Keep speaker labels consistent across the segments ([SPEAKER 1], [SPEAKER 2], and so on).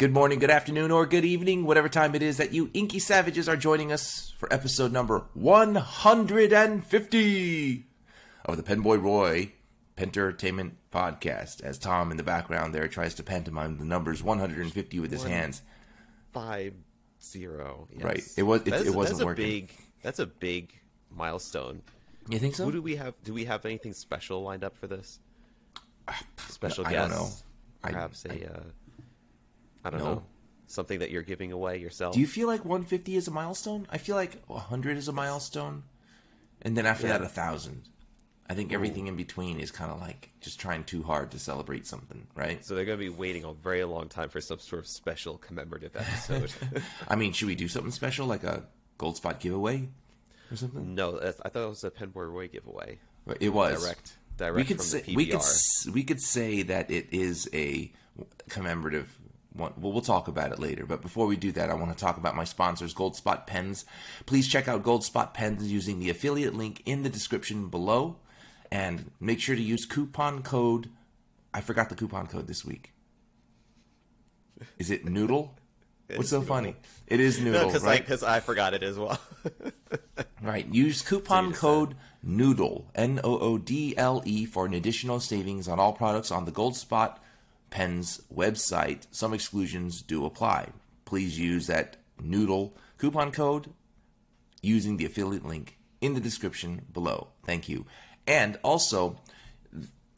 [SPEAKER 1] Good morning, good afternoon, or good evening, whatever time it is that you inky savages are joining us for episode number 150 of the Penboy Roy Pentertainment Podcast. As Tom in the background there tries to pantomime the numbers 150 with his
[SPEAKER 2] One-
[SPEAKER 1] hands.
[SPEAKER 2] five zero. Yes.
[SPEAKER 1] Right. It was- it- wasn't
[SPEAKER 2] that's a
[SPEAKER 1] working.
[SPEAKER 2] Big, that's a big milestone.
[SPEAKER 1] You think so?
[SPEAKER 2] Who do we have? Do we have anything special lined up for this? Special
[SPEAKER 1] I
[SPEAKER 2] guest?
[SPEAKER 1] don't know. I-
[SPEAKER 2] Perhaps a. uh, I don't
[SPEAKER 1] No.
[SPEAKER 2] know. Something that you're giving away yourself.
[SPEAKER 1] Do you feel like 150 is a milestone? I feel like 100 is a milestone, and then after
[SPEAKER 2] Yeah.
[SPEAKER 1] that, a thousand. I think everything in between is kind of like just trying too hard to celebrate something, right?
[SPEAKER 2] so they're going to be waiting a very long time for some sort of special commemorative episode.
[SPEAKER 1] I mean, should we do something special like a Goldspot giveaway or something?
[SPEAKER 2] no, I thought it was a Penboy Roy giveaway.
[SPEAKER 1] It was
[SPEAKER 2] Direct, direct
[SPEAKER 1] We could
[SPEAKER 2] from
[SPEAKER 1] say we could we could say that it is a commemorative. Well, we'll talk about it later. But before we do that, I want to talk about my sponsors, Goldspot Pens. Please check out Goldspot Pens using the affiliate link in the description below, and make sure to use coupon code. I forgot the coupon code this week. Is it Noodle? What's so funny? It is Noodle,
[SPEAKER 2] No, because
[SPEAKER 1] right?
[SPEAKER 2] because I forgot it as well.
[SPEAKER 1] Right. Use coupon code Noodle N O O D L E for an additional savings on all products on the Goldspot Pens website. Some exclusions do apply. Please use that Noodle coupon code using the affiliate link in the description below. Thank you. And also,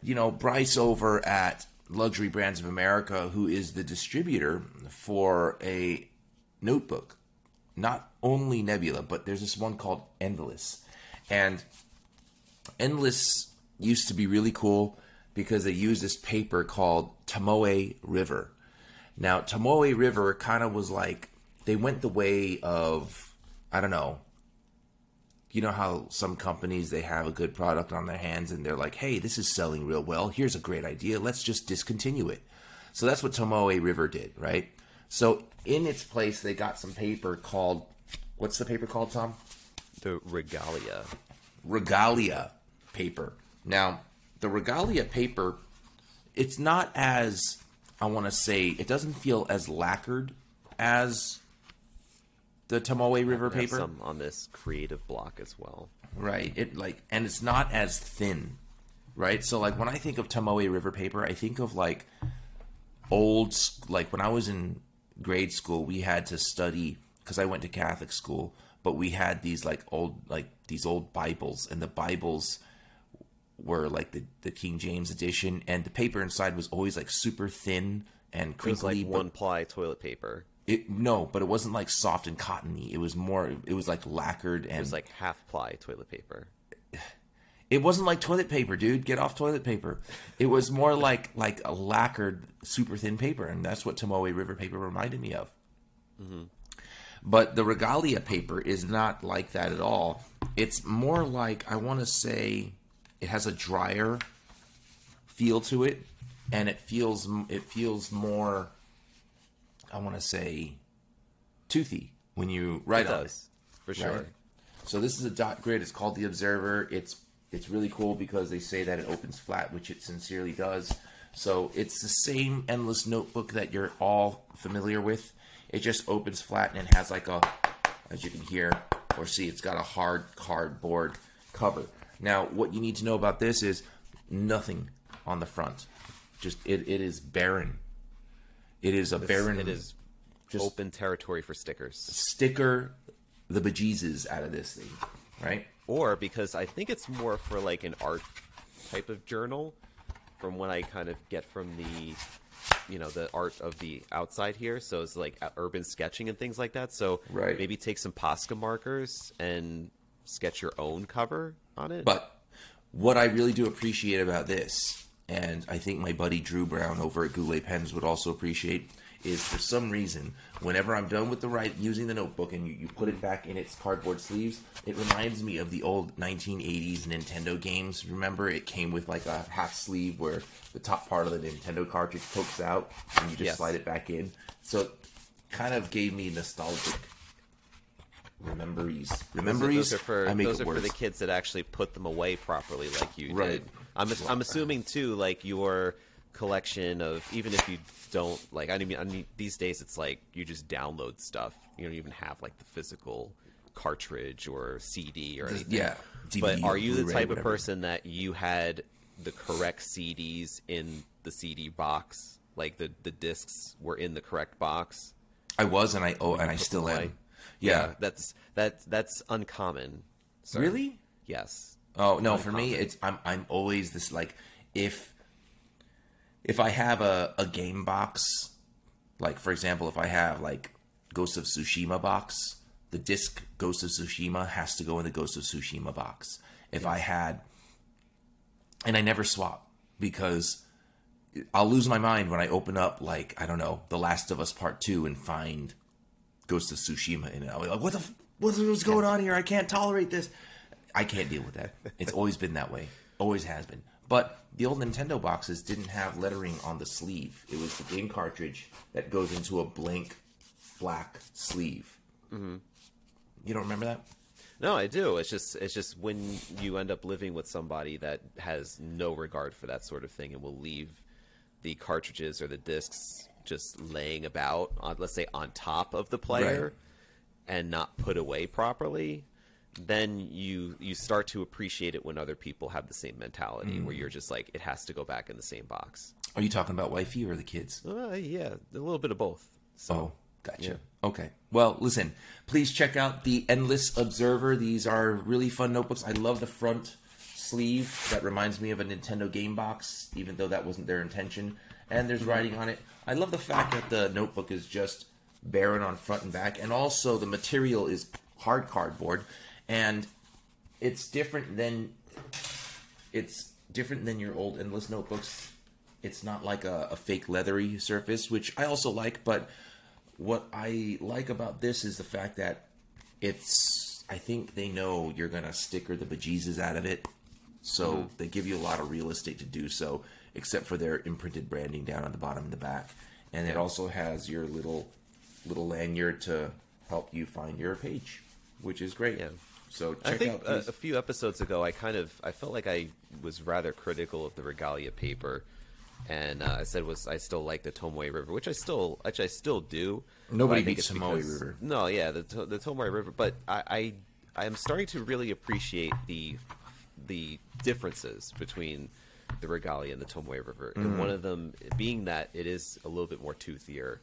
[SPEAKER 1] you know, Bryce over at Luxury Brands of America, who is the distributor for a notebook, not only Nebula, but there's this one called Endless. And Endless used to be really cool because they used this paper called Tomoe River. Now, Tomoe River kind of was like, they went the way of, I don't know, you know how some companies they have a good product on their hands and they're like, "Hey, this is selling real well. Here's a great idea. Let's just discontinue it." So that's what Tomoe River did, right? So in its place, they got some paper called what's the paper called, Tom?
[SPEAKER 2] the regalia.
[SPEAKER 1] Regalia paper. Now, the Regalia paper, it's not as I want to say, it doesn't feel as lacquered as the Tomoe River paper.
[SPEAKER 2] some on this creative block as well.
[SPEAKER 1] Right. It like and it's not as thin. Right? So like when I think of Tomoe River paper, I think of like old like when I was in grade school, we had to study cuz I went to Catholic school, but we had these like old like these old Bibles and the Bibles were like the, the King James edition and the paper inside was always like super thin and
[SPEAKER 2] It was
[SPEAKER 1] crinkly
[SPEAKER 2] like one ply toilet paper.
[SPEAKER 1] it no, but it wasn't like soft and cottony. It was more it was like lacquered and
[SPEAKER 2] It was like half ply toilet paper.
[SPEAKER 1] It wasn't like toilet paper, dude. Get off toilet paper. It was more like like a lacquered, super thin paper, and that's what Tomoe River paper reminded me of. Mm-hmm. But the Regalia paper is not like that at all. It's more like I want to say it has a drier feel to it, and it feels it feels more. I want to say toothy when you write
[SPEAKER 2] It
[SPEAKER 1] on it.
[SPEAKER 2] does, for sure.
[SPEAKER 1] Right. So this is a dot grid. It's called the Observer. It's it's really cool because they say that it opens flat, which it sincerely does. So it's the same endless notebook that you're all familiar with. It just opens flat and it has like a, as you can hear or see, it's got a hard cardboard cover. Now, what you need to know about this is nothing on the front. Just it, it is barren. It is a
[SPEAKER 2] It's-
[SPEAKER 1] barren.
[SPEAKER 2] It is
[SPEAKER 1] just-
[SPEAKER 2] open territory for stickers.
[SPEAKER 1] sticker the bejesus out of this thing, right?
[SPEAKER 2] Or because I think it's more for like an art type of journal, from what I kind of get from the, you know, the art of the outside here. So it's like urban sketching and things like that. So
[SPEAKER 1] Right.
[SPEAKER 2] maybe take some Posca markers and sketch your own cover on it.
[SPEAKER 1] But what I really do appreciate about this, and I think my buddy Drew Brown over at Goulet Pens would also appreciate, is for some reason, whenever I'm done with the right using the notebook and you, you put it back in its cardboard sleeves, it reminds me of the old 1980s Nintendo games. Remember, it came with like a half sleeve where the top part of the Nintendo cartridge pokes out and you just
[SPEAKER 2] Yes.
[SPEAKER 1] slide it back in. So it kind of gave me nostalgic rememberies. Rememberies.
[SPEAKER 2] Those are for
[SPEAKER 1] I make
[SPEAKER 2] those
[SPEAKER 1] it
[SPEAKER 2] are for the kids that actually put them away properly, like you
[SPEAKER 1] Right.
[SPEAKER 2] did. I'm I'm assuming too, like your collection of even if you don't like. I mean, I mean, these days it's like you just download stuff. You don't even have like the physical cartridge or CD or anything.
[SPEAKER 1] yeah,
[SPEAKER 2] but are you the type of person that you had the correct CDs in the CD box? Like the the discs were in the correct box.
[SPEAKER 1] I was, and I oh, and I still am. Yeah.
[SPEAKER 2] that's that's that's uncommon. sir.
[SPEAKER 1] Really?
[SPEAKER 2] Yes.
[SPEAKER 1] Oh no, for me it's I'm I'm always this like if if I have a, a game box, like for example, if I have like Ghost of Tsushima box, the disc Ghost of Tsushima has to go in the Ghost of Tsushima box. If I had and I never swap because I'll lose my mind when I open up like I don't know, The Last of Us Part 2 and find Ghost to Tsushima in be like, what the f- what's, what's going on here? I can't tolerate this. I can't deal with that. It's always been that way. Always has been. But the old Nintendo boxes didn't have lettering on the sleeve. It was the game cartridge that goes into a blank black sleeve. Mm-hmm. You don't remember that?
[SPEAKER 2] No, I do. It's just it's just when you end up living with somebody that has no regard for that sort of thing and will leave the cartridges or the discs just laying about on let's say on top of the player
[SPEAKER 1] Right.
[SPEAKER 2] and not put away properly, then you you start to appreciate it when other people have the same mentality
[SPEAKER 1] Mm.
[SPEAKER 2] where you're just like it has to go back in the same box.
[SPEAKER 1] Are you talking about wifey or the kids?
[SPEAKER 2] Uh, yeah, a little bit of both. So
[SPEAKER 1] Oh, gotcha. Okay. Well, listen, please check out the Endless Observer. These are really fun notebooks. I love the front sleeve. That reminds me of a Nintendo game box, even though that wasn't their intention. And there's writing on it. I love the fact that the notebook is just barren on front and back. And also, the material is hard cardboard. And it's different than it's different than your old endless notebooks. It's not like a, a fake leathery surface, which I also like. But what I like about this is the fact that it's. I think they know you're gonna sticker the bejesus out of it, so mm-hmm. they give you a lot of real estate to do so. Except for their imprinted branding down on the bottom and the back, and it also has your little little lanyard to help you find your page, which is great.
[SPEAKER 2] Yeah.
[SPEAKER 1] So check
[SPEAKER 2] I think
[SPEAKER 1] out
[SPEAKER 2] a, a few episodes ago, I kind of I felt like I was rather critical of the Regalia paper, and uh, I said was I still like the Tomoe River, which I still which I still do.
[SPEAKER 1] Nobody beats Tomoe
[SPEAKER 2] because-
[SPEAKER 1] River.
[SPEAKER 2] No, yeah, the the Tomoe River, but I, I I am starting to really appreciate the the differences between the Regalia and the Tomoe River,
[SPEAKER 1] Mm-hmm.
[SPEAKER 2] and one of them being that it is a little bit more toothier.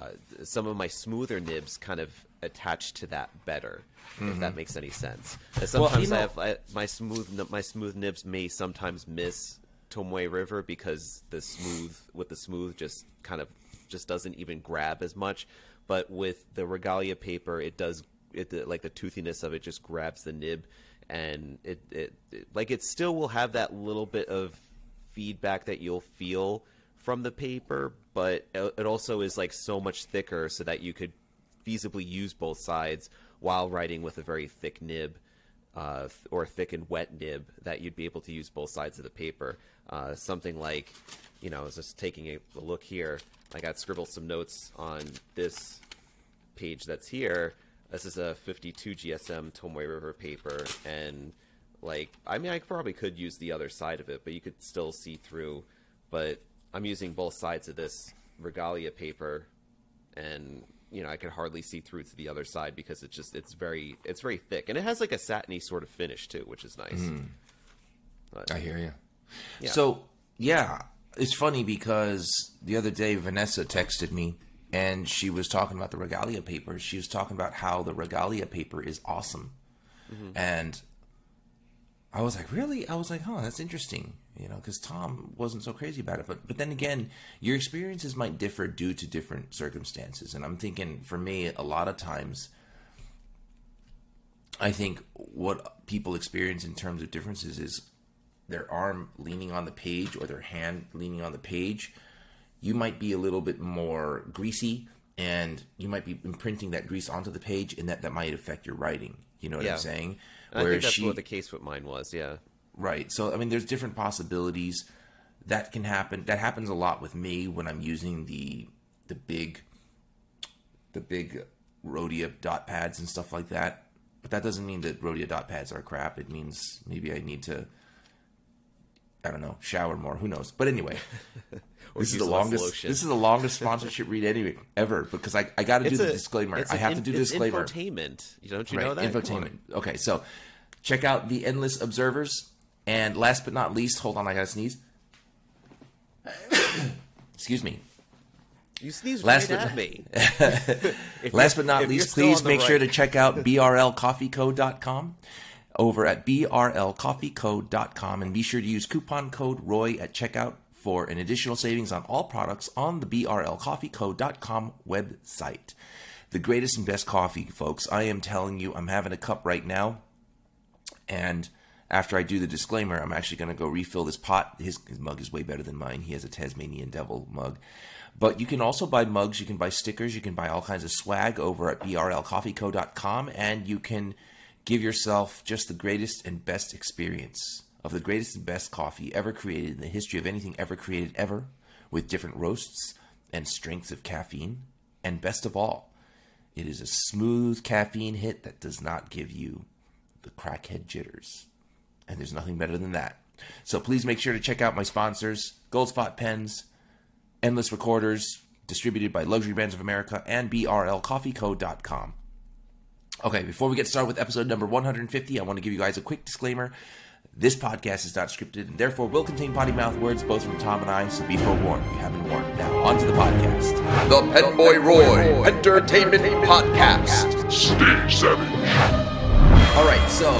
[SPEAKER 2] Uh, some of my smoother nibs kind of attach to that better, if that makes any sense. And
[SPEAKER 1] Mm-hmm. Well, you
[SPEAKER 2] sometimes
[SPEAKER 1] know-
[SPEAKER 2] I have I, my smooth my smooth nibs may sometimes miss Tomoe River because the smooth with the smooth just kind of just doesn't even grab as much. But with the Regalia paper, it does it like the toothiness of it just grabs the nib, and it, it, it like it still will have that little bit of feedback that you'll feel from the paper, but it also is like so much thicker so that you could feasibly use both sides while writing with a very thick nib uh, or thick and wet nib that you'd be able to use both sides of the paper. Uh, something like, you know, I was just taking a, a look here. I got scribbled some notes on this page that's here. This is a 52 GSM Tomoe River paper, and like, I mean, I probably could use the other side of it, but you could still see through. But I'm using both sides of this Regalia paper, and you know, I can hardly see through to the other side because it's just it's very it's very thick, and it has like a satiny sort of finish too, which is nice. Mm-hmm. But-
[SPEAKER 1] I hear you.
[SPEAKER 2] Yeah.
[SPEAKER 1] So yeah, it's funny because the other day Vanessa texted me and she was talking about the regalia paper. She was talking about how the regalia paper is awesome, mm-hmm. and I was like, really? I was like, huh, that's interesting. You know, because Tom wasn't so crazy about it. But but then again, your experiences might differ due to different circumstances. And I'm thinking, for me, a lot of times. I think what people experience in terms of differences is their arm leaning on the page or their hand leaning on the page, you might be a little bit more greasy and you might be imprinting that grease onto the page and that, that might affect your writing. You know what
[SPEAKER 2] Yeah.
[SPEAKER 1] I'm saying?
[SPEAKER 2] And I think that's what the case with mine was. Yeah.
[SPEAKER 1] Right. So I mean, there's different possibilities that can happen. That happens a lot with me when I'm using the the big the big Rhodia dot pads and stuff like that. But that doesn't mean that Rhodia dot pads are crap. It means maybe I need to I don't know, shower more. Who knows? But anyway, this is the longest. This is the longest sponsorship read anyway ever because I, I got to do the
[SPEAKER 2] a-
[SPEAKER 1] disclaimer. I have to do the disclaimer.
[SPEAKER 2] Infotainment. You don't you
[SPEAKER 1] right,
[SPEAKER 2] know that?
[SPEAKER 1] Infotainment. Okay, so check out the endless observers, and last but not least, hold on, I gotta sneeze. Excuse me.
[SPEAKER 2] You sneezed
[SPEAKER 1] Last
[SPEAKER 2] right
[SPEAKER 1] but-
[SPEAKER 2] at me.
[SPEAKER 1] Last but not least, please make sure to check out brlcoffeeco.com over at brlcoffeeco.com and be sure to use coupon code ROY at checkout for an additional savings on all products on the brlcoffeeco.com website. The greatest and best coffee, folks. I am telling you, I'm having a cup right now, and after I do the disclaimer, I'm actually going to go refill this pot. His, his mug is way better than mine. He has a Tasmanian Devil mug. But you can also buy mugs, you can buy stickers, you can buy all kinds of swag over at brlcoffeeco.com, and you can give yourself just the greatest and best experience of the greatest and best coffee ever created in the history of anything ever created ever, with different roasts and strengths of caffeine. And best of all, it is a smooth caffeine hit that does not give you the crackhead jitters. And there's nothing better than that. So please make sure to check out my sponsors Goldspot Pens, Endless Recorders, distributed by Luxury Brands of America, and BRLCoffeeCo.com. Okay, before we get started with episode number 150, I want to give you guys a quick disclaimer. This podcast is not scripted and therefore will contain potty mouth words both from Tom and I, so be forewarned. You have been warned. Now, on to the podcast.
[SPEAKER 3] The Penboy Roy Pentertainment Podcast.
[SPEAKER 4] Stage Savage.
[SPEAKER 1] All right, so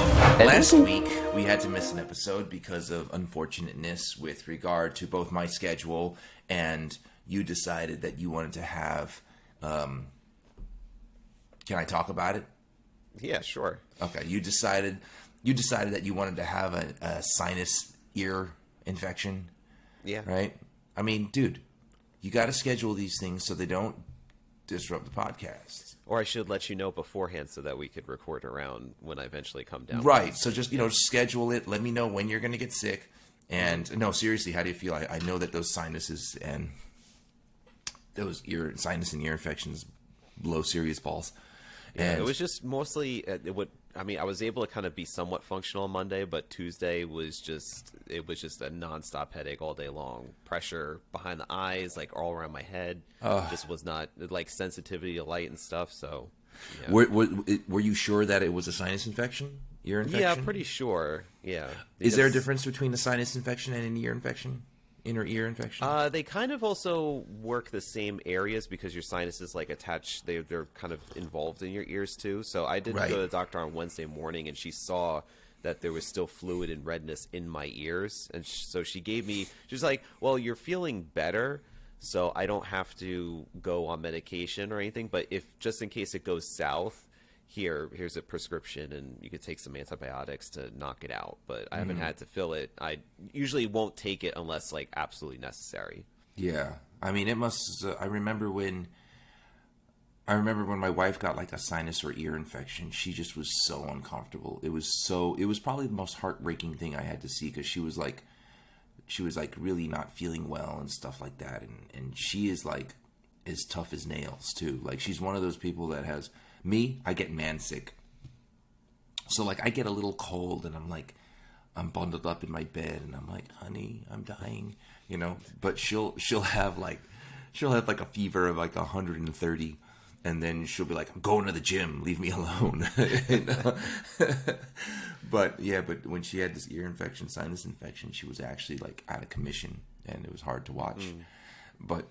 [SPEAKER 1] last week we had to miss an episode because of unfortunateness with regard to both my schedule and you decided that you wanted to have. Um, can I talk about it?
[SPEAKER 2] Yeah, sure.
[SPEAKER 1] Okay, you decided you decided that you wanted to have a, a sinus ear infection,
[SPEAKER 2] Yeah.
[SPEAKER 1] right? I mean, dude, you got to schedule these things so they don't disrupt the podcast.
[SPEAKER 2] Or I should let you know beforehand so that we could record around when I eventually come down.
[SPEAKER 1] Right. So just you know, schedule it. Let me know when you're going to get sick. And no, seriously, how do you feel? I, I know that those sinuses and those ear sinus and ear infections blow serious balls.
[SPEAKER 2] Yeah,
[SPEAKER 1] And
[SPEAKER 2] it was just mostly uh, it would. I mean, I was able to kind of be somewhat functional on Monday, but Tuesday was just it was just a nonstop headache all day long. Pressure behind the eyes, like all around my head. Just was not like sensitivity to light and stuff. So yeah,
[SPEAKER 1] were, were, were you sure that it was a sinus infection? Ear infection?
[SPEAKER 2] yeah pretty sure. Yeah.
[SPEAKER 1] Is there a difference between a sinus infection and an ear infection? Inner ear infection?
[SPEAKER 2] Uh, they kind of also work the same areas because your sinuses like attach. They they're kind of involved in your ears too. So I did
[SPEAKER 1] Right.
[SPEAKER 2] go to the doctor on Wednesday morning, and she saw that there was still fluid and redness in my ears, and sh- so she gave me. She's like, "Well, you're feeling better." So I don't have to go on medication or anything, but if just in case it goes south, here here's a prescription and you could take some antibiotics to knock it out but i haven't had to fill it i usually won't take it unless like absolutely necessary
[SPEAKER 1] Yeah, I mean, it must. Uh, I remember when. I remember when my wife got like a sinus or ear infection. She just was so uncomfortable. It was so. It was probably the most heartbreaking thing I had to see because she was like, she was like really not feeling well and stuff like that. And and she is like as tough as nails too. Like she's one of those people that has me. I get man sick. So like I get a little cold and I'm like I'm bundled up in my bed and I'm like, honey, I'm dying, you know. But she'll she'll have like she'll have like a fever of like 130 and then she'll be like, I'm going to the gym, leave me alone. But yeah, but when she had this ear infection, sinus infection, she was actually like out of commission and it was hard to watch. Mm. But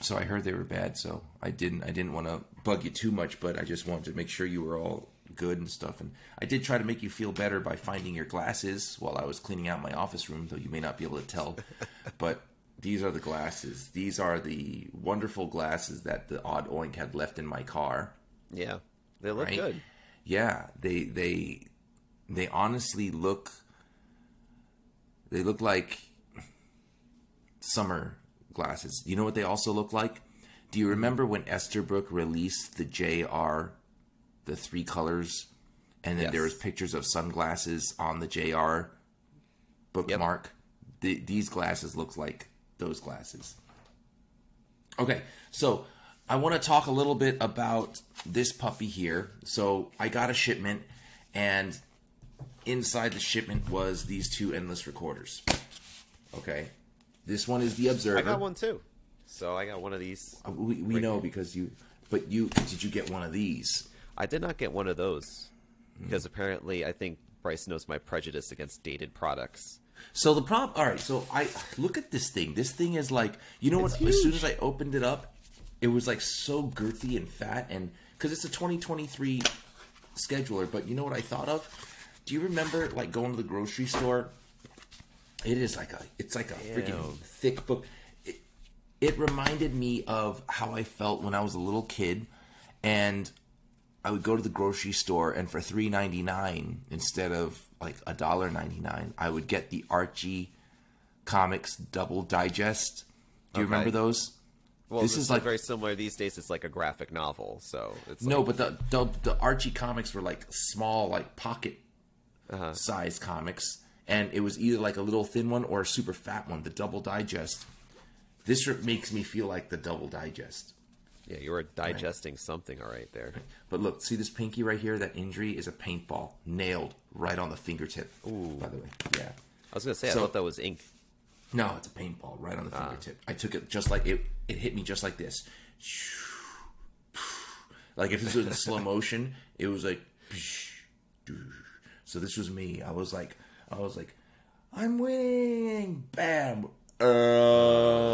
[SPEAKER 1] so I heard they were bad, so I didn't I didn't want to bug you too much, but I just wanted to make sure you were all good and stuff. And I did try to make you feel better by finding your glasses while I was cleaning out my office room, though you may not be able to tell. but these are the glasses. These are the wonderful glasses that the odd oink had left in my car.
[SPEAKER 2] yeah they look
[SPEAKER 1] Right.
[SPEAKER 2] good
[SPEAKER 1] Yeah, they they they honestly look they look like summer glasses. You know what they also look like? Do you remember when Esterbrook released the JR, the three colors, and then there was pictures of sunglasses on the JR bookmark? The, these glasses look like those glasses. Okay, so I want to talk a little bit about this puppy here. So I got a shipment, and inside the shipment was these two endless recorders. Okay, this one is the Observer.
[SPEAKER 2] I got one too. So I got one of these.
[SPEAKER 1] Uh, We, we
[SPEAKER 2] Right
[SPEAKER 1] know
[SPEAKER 2] here.
[SPEAKER 1] because you, but you did you get one of these?
[SPEAKER 2] I did not get one of those
[SPEAKER 1] Hmm.
[SPEAKER 2] because apparently I think Bryce knows my prejudice against dated products.
[SPEAKER 1] So the problem. All right. So I look at this thing. This thing is like you know what?
[SPEAKER 2] It's
[SPEAKER 1] As soon as I opened it up, it was like so girthy and fat, and because it's a 2023 scheduler. But you know what I thought of? Do you remember like going to the grocery store? It is like a. It's like a freaking thick book. It, it reminded me of how I felt when I was a little kid, and I would go to the grocery store, and for three ninety nine instead of like a dollar ninety nine, I would get the Archie comics double digest. Do you
[SPEAKER 2] Okay.
[SPEAKER 1] remember those?
[SPEAKER 2] Well,
[SPEAKER 1] This
[SPEAKER 2] this,
[SPEAKER 1] is
[SPEAKER 2] is
[SPEAKER 1] like-
[SPEAKER 2] very similar these days. It's like a graphic novel, so it's
[SPEAKER 1] No,
[SPEAKER 2] like,
[SPEAKER 1] but the, the the Archie comics were like small, like pocket
[SPEAKER 2] Uh-huh.
[SPEAKER 1] size comics, and it was either like a little thin one or a super fat one. The double digest. This makes me feel like the double digest.
[SPEAKER 2] yeah, you were digesting something, all right there.
[SPEAKER 1] But look, see this pinky right here? That injury is a paintball nailed right on the fingertip. Ooh. By the way, yeah.
[SPEAKER 2] I was gonna say I thought that was ink.
[SPEAKER 1] No, it's a paintball right on the
[SPEAKER 2] Ah.
[SPEAKER 1] fingertip. I took it just like it. It hit me just like this. Like if this was in slow motion, it was like. So this was me. I was like, I was like, I'm winning. Bam.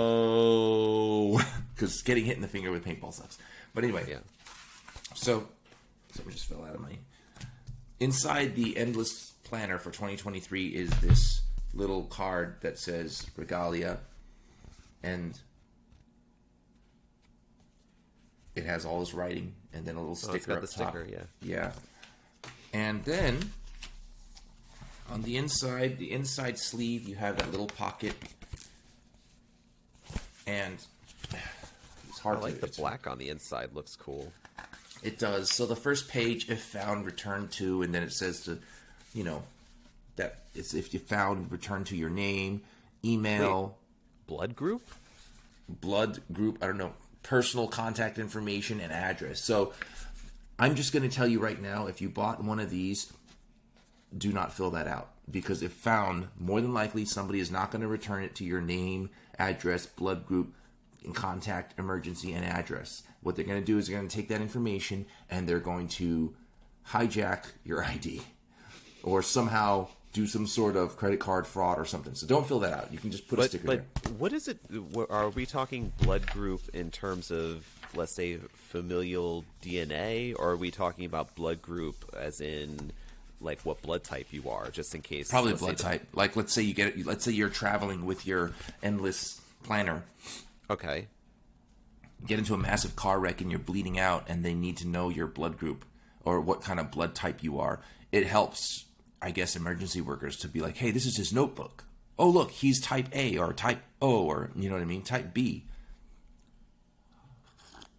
[SPEAKER 1] Oh, because getting hit in the finger with paintball sucks. But anyway,
[SPEAKER 2] Yeah.
[SPEAKER 1] so so something just fell out of my. Inside the endless planner for 2023 is this little card that says regalia, and it has all this writing, and then a little sticker
[SPEAKER 2] Oh, it's got the
[SPEAKER 1] top.
[SPEAKER 2] sticker, yeah.
[SPEAKER 1] Yeah, and then on the inside, the inside sleeve, you have that little pocket, and it's hard
[SPEAKER 2] I
[SPEAKER 1] like
[SPEAKER 2] the black on the inside. Looks cool.
[SPEAKER 1] it does. So the first page, if found, return to, and then it says to, you know, that it's if you found, return to your name, email,
[SPEAKER 2] Blood group.
[SPEAKER 1] blood group, I don't know, personal contact information, and address. So I'm just going to tell you right now if you bought one of these, do not fill that out because if found, more than likely somebody is not going to return it to your name, address, blood group, and contact, emergency, and address. What they're going to do is they're going to take that information and they're going to hijack your ID or somehow do some sort of credit card fraud or something. So don't fill that out. You can just put a
[SPEAKER 2] But
[SPEAKER 1] sticker
[SPEAKER 2] but
[SPEAKER 1] there.
[SPEAKER 2] what is it? Are we talking blood group in terms of let's say familial DNA, or are we talking about blood group as in like what blood type you are, just in case?
[SPEAKER 1] Probably blood
[SPEAKER 2] the-
[SPEAKER 1] type. Like let's say you get let's say you're traveling with your endless planner,
[SPEAKER 2] Okay.
[SPEAKER 1] get into a massive car wreck and you're bleeding out and they need to know your blood group or what kind of blood type you are. It helps I guess emergency workers to be like, "Hey, this is his notebook. Oh, look, he's type A or type O or you know what I mean, type B."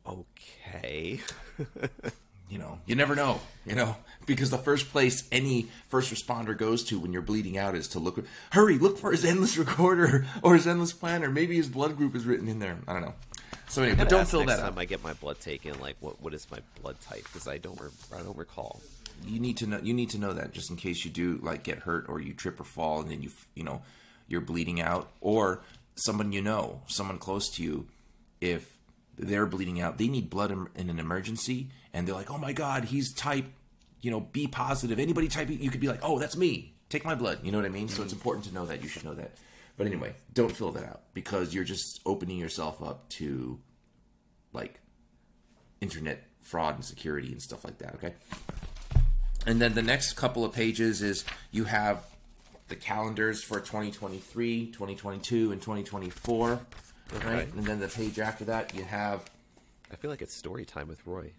[SPEAKER 2] Okay.
[SPEAKER 1] You know, you never know, you know, because the first place any first responder goes to when you're bleeding out is to look. Hurry, look for his endless recorder or his endless planner. Maybe his blood group is written in there. I don't know. So anyway, but don't fill
[SPEAKER 2] next
[SPEAKER 1] that
[SPEAKER 2] time
[SPEAKER 1] out.
[SPEAKER 2] I get my blood taken. Like, what what is my blood type? Because I don't re- I don't recall.
[SPEAKER 1] You need to know. You need to know that just in case you do like get hurt or you trip or fall and then you you know you're bleeding out or someone you know, someone close to you, if they're bleeding out, they need blood in, in an emergency, and they're like, "Oh my God, he's type, you know, B positive." Anybody type, you could be like, "Oh, that's me. Take my blood." You know what I mean? So it's mm-hmm. important to know that. You should know that. But anyway, don't fill that out because you're just opening yourself up to like internet fraud and security and stuff like that. Okay. And then the next couple of pages is you have the calendars for 2023, 2022, and 2024. Right? And then the page after that, you have
[SPEAKER 2] I feel like it's story time with Roy.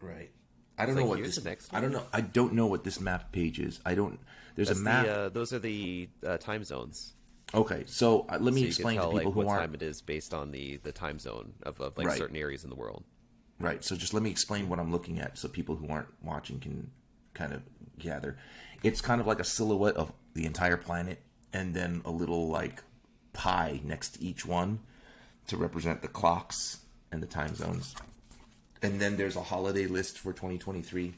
[SPEAKER 1] Right. I don't
[SPEAKER 2] It's
[SPEAKER 1] know
[SPEAKER 2] like,
[SPEAKER 1] what this.
[SPEAKER 2] the next
[SPEAKER 1] I don't know. I don't know what this map page is. I don't. There's
[SPEAKER 2] That's
[SPEAKER 1] a map.
[SPEAKER 2] the, uh, those are the uh, time zones.
[SPEAKER 1] okay, so uh, let me
[SPEAKER 2] So
[SPEAKER 1] explain
[SPEAKER 2] tell
[SPEAKER 1] to people
[SPEAKER 2] like
[SPEAKER 1] who
[SPEAKER 2] what
[SPEAKER 1] aren't
[SPEAKER 2] time it is based on the the time zone of, of like
[SPEAKER 1] Right.
[SPEAKER 2] certain areas in the world.
[SPEAKER 1] Right. So just let me explain what I'm looking at so people who aren't watching can kind of gather. It's kind of like a silhouette of the entire planet and then a little like pie next to each one to represent the clocks and the time zones. And then there's a holiday list for 2023.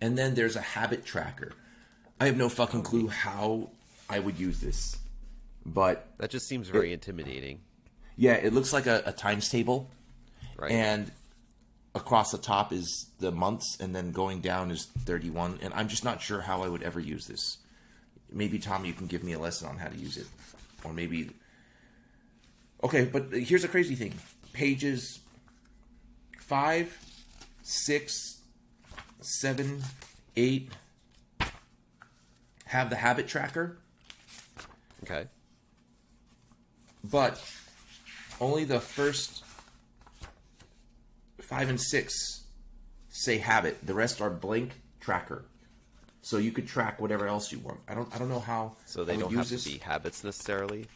[SPEAKER 1] And then there's a habit tracker. I have no fucking clue how I would use this. but
[SPEAKER 2] That just seems very intimidating,
[SPEAKER 1] yeah, it looks like a, a times table,
[SPEAKER 2] right?
[SPEAKER 1] and across the top is the months, and then going down is 31. And I'm just not sure how I would ever use this. Maybe Tom, you can give me a lesson on how to use it, or maybe. Okay, but here's a crazy thing: pages five, six, seven, eight have the habit tracker,
[SPEAKER 2] okay.
[SPEAKER 1] but only the first five and six say habit. The rest are blank tracker. So you could track whatever else you want. I don't. I don't know how.
[SPEAKER 2] So they don't
[SPEAKER 1] use
[SPEAKER 2] have to
[SPEAKER 1] this.
[SPEAKER 2] be habits necessarily.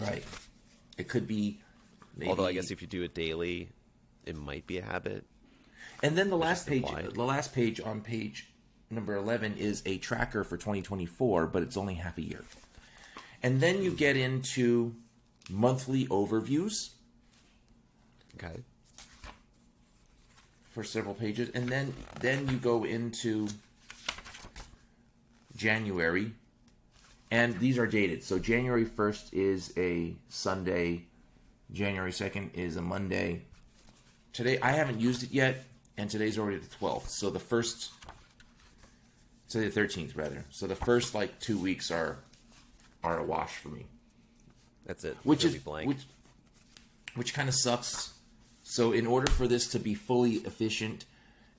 [SPEAKER 1] right. It could be. Maybe,
[SPEAKER 2] Although I guess if you do it daily, it might be a habit.
[SPEAKER 1] And then the last page,
[SPEAKER 2] implied.
[SPEAKER 1] the last page on page number 11 is a tracker for 2024, but it's only half a year. And then you get into monthly overviews
[SPEAKER 2] Okay.
[SPEAKER 1] for several pages, and then then you go into January, and these are dated. So January 1st is a Sunday, January 2nd is a Monday. Today I haven't used it yet, and today's already the 12th. So the first, so the 13th rather. So the first like two weeks are are a wash for me
[SPEAKER 2] That's it.
[SPEAKER 1] which is
[SPEAKER 2] blank.
[SPEAKER 1] which which kind of sucks. So in order for this to be fully efficient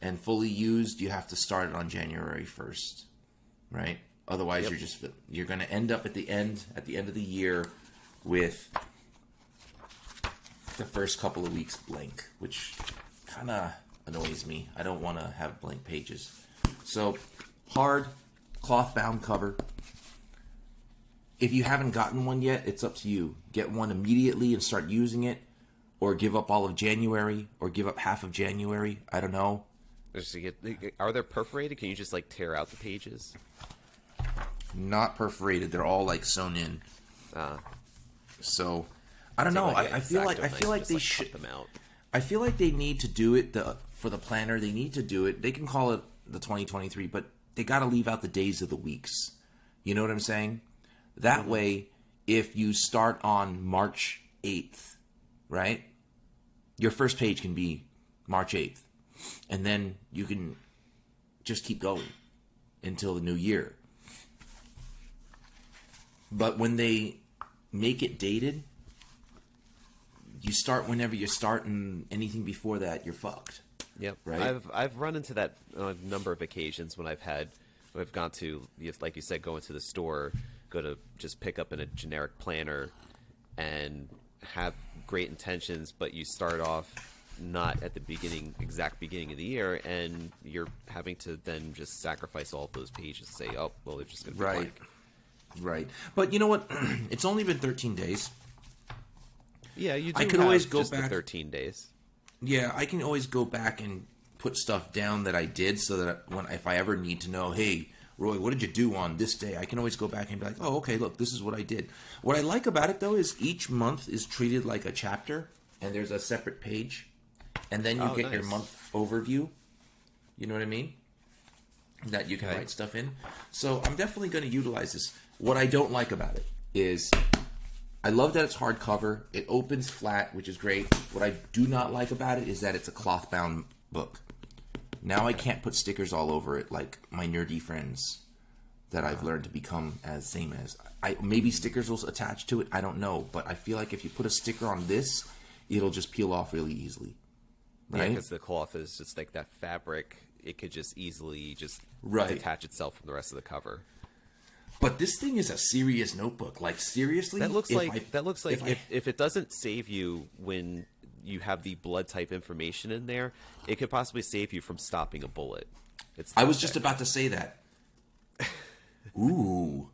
[SPEAKER 1] and fully used, you have to start it on January first, right? Otherwise,
[SPEAKER 2] Yep.
[SPEAKER 1] you're just you're going to end up at the end at the end of the year with the first couple of weeks blank, which kind of annoys me. I don't want to have blank pages. So hard cloth bound cover. If you haven't gotten one yet, it's up to you. Get one immediately and start using it, or give up all of January, or give up half of January. I don't know.
[SPEAKER 2] Get, are they perforated? Can you just like tear out the pages?
[SPEAKER 1] Not perforated. They're all like sewn in.
[SPEAKER 2] Uh,
[SPEAKER 1] So I don't know.
[SPEAKER 2] like,
[SPEAKER 1] I, I feel like I feel like they
[SPEAKER 2] just,
[SPEAKER 1] should.
[SPEAKER 2] them out.
[SPEAKER 1] I feel like they need to do it the for the planner. They need to do it. They can call it the 2023, but they got to leave out the days of the weeks. You know what I'm saying? That way, if you start on March 8th, right? Your first page can be March 8th, and then you can just keep going until the new year. But when they make it dated, you start whenever you start, and anything before that, you're fucked.
[SPEAKER 2] Yep.
[SPEAKER 1] Right?
[SPEAKER 2] I've I've run into that on a number of occasions when I've had when I've gone to like you said, go into the store, go to just pick up in a generic planner, and have great intentions, but you start off not at the beginning exact beginning of the year, and you're having to then just sacrifice all of those pages and say, oh well, they're just going to be
[SPEAKER 1] Right.
[SPEAKER 2] blank.
[SPEAKER 1] Right. But you know what? it's only been 13 days.
[SPEAKER 2] Yeah, you. Do
[SPEAKER 1] I can
[SPEAKER 2] have
[SPEAKER 1] always go back-
[SPEAKER 2] thirteen days.
[SPEAKER 1] Yeah, I can always go back and put stuff down that I did so that when if I ever need to know, hey, Roy, what did you do on this day? I can always go back and be like, oh, okay, look, this is what I did. What I like about it though is each month is treated like a chapter, and there's a separate page, and then you
[SPEAKER 2] Oh,
[SPEAKER 1] get your month overview. You know what I mean? That you can
[SPEAKER 2] Okay.
[SPEAKER 1] write stuff in. So I'm definitely going to utilize this. What I don't like about it is I love that it's hardcover. It opens flat, which is great. What I do not like about it is that it's a cloth bound book. Now I can't put stickers all over it like my nerdy friends that I've learned to become as same as. I maybe stickers will attach to it. I don't know, but I feel like if you put a sticker on this, it'll just peel off really easily.
[SPEAKER 2] Yeah,
[SPEAKER 1] Right?
[SPEAKER 2] because the cloth is just like that fabric. It could just easily just
[SPEAKER 1] Right.
[SPEAKER 2] detach itself from the rest of the cover.
[SPEAKER 1] But this thing is a serious notebook. Like seriously,
[SPEAKER 2] That looks
[SPEAKER 1] if
[SPEAKER 2] like
[SPEAKER 1] I-
[SPEAKER 2] that looks like
[SPEAKER 1] if
[SPEAKER 2] if,
[SPEAKER 1] I-
[SPEAKER 2] if, it doesn't save you when you have the blood type information in there, it could possibly save you from stopping a bullet. It's
[SPEAKER 1] I was just about to say that. Ooh.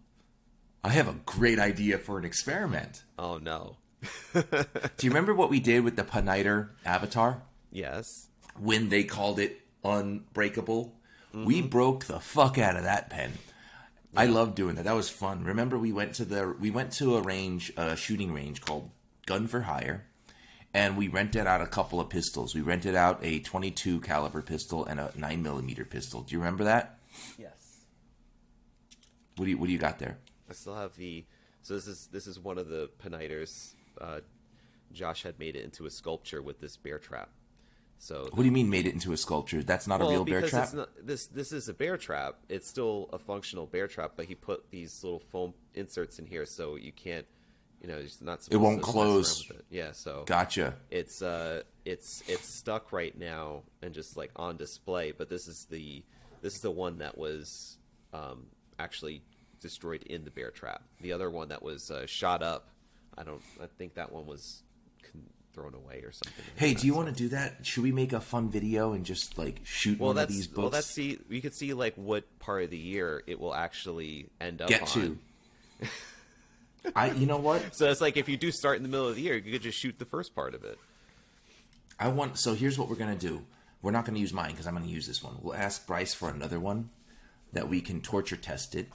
[SPEAKER 1] I have a great idea for an experiment.
[SPEAKER 2] Oh no.
[SPEAKER 1] Do you remember what we did with the Pineider Avatar
[SPEAKER 2] Yes.
[SPEAKER 1] when they called it unbreakable? We mm-hmm. broke the fuck out of that pen. I love doing that. That was fun. Remember we went to the we went to a range, a shooting range called Gun for Hire, and we rented out a couple of pistols. We rented out a 22 caliber pistol and a 9 millimeter pistol. Do you remember that?
[SPEAKER 2] Yes.
[SPEAKER 1] What do you what do you got there?
[SPEAKER 2] I still have the So this is this is one of the Pineiders. Uh, Josh had made it into a sculpture with this bear trap. So
[SPEAKER 1] What do you mean made it into a sculpture? That's not a real bear trap.
[SPEAKER 2] It's not, this this is a bear trap. It's still a functional bear trap, but he put these little foam inserts in here, so you can't, you know, it's not. Supposed
[SPEAKER 1] won't close.
[SPEAKER 2] it. Yeah, so
[SPEAKER 1] Gotcha.
[SPEAKER 2] it's uh, it's it's stuck right now and just like on display. But this is the this is the one that was um, actually destroyed in the bear trap. The other one that was uh, shot up, I don't. I think that one was con- thrown away or something.
[SPEAKER 1] Hey, do you want to do that? Should we make a fun video and just like shoot
[SPEAKER 2] well,
[SPEAKER 1] one
[SPEAKER 2] that's
[SPEAKER 1] of these books?
[SPEAKER 2] well, that's see. You could see like what part of the year it will actually end up
[SPEAKER 1] Get
[SPEAKER 2] on.
[SPEAKER 1] to. I. You know what?
[SPEAKER 2] So it's like if you do start in the middle of the year, you could just shoot the first part of it.
[SPEAKER 1] I want. So here's what we're gonna do. We're not gonna use mine because I'm gonna use this one. We'll ask Bryce for another one that we can torture test it,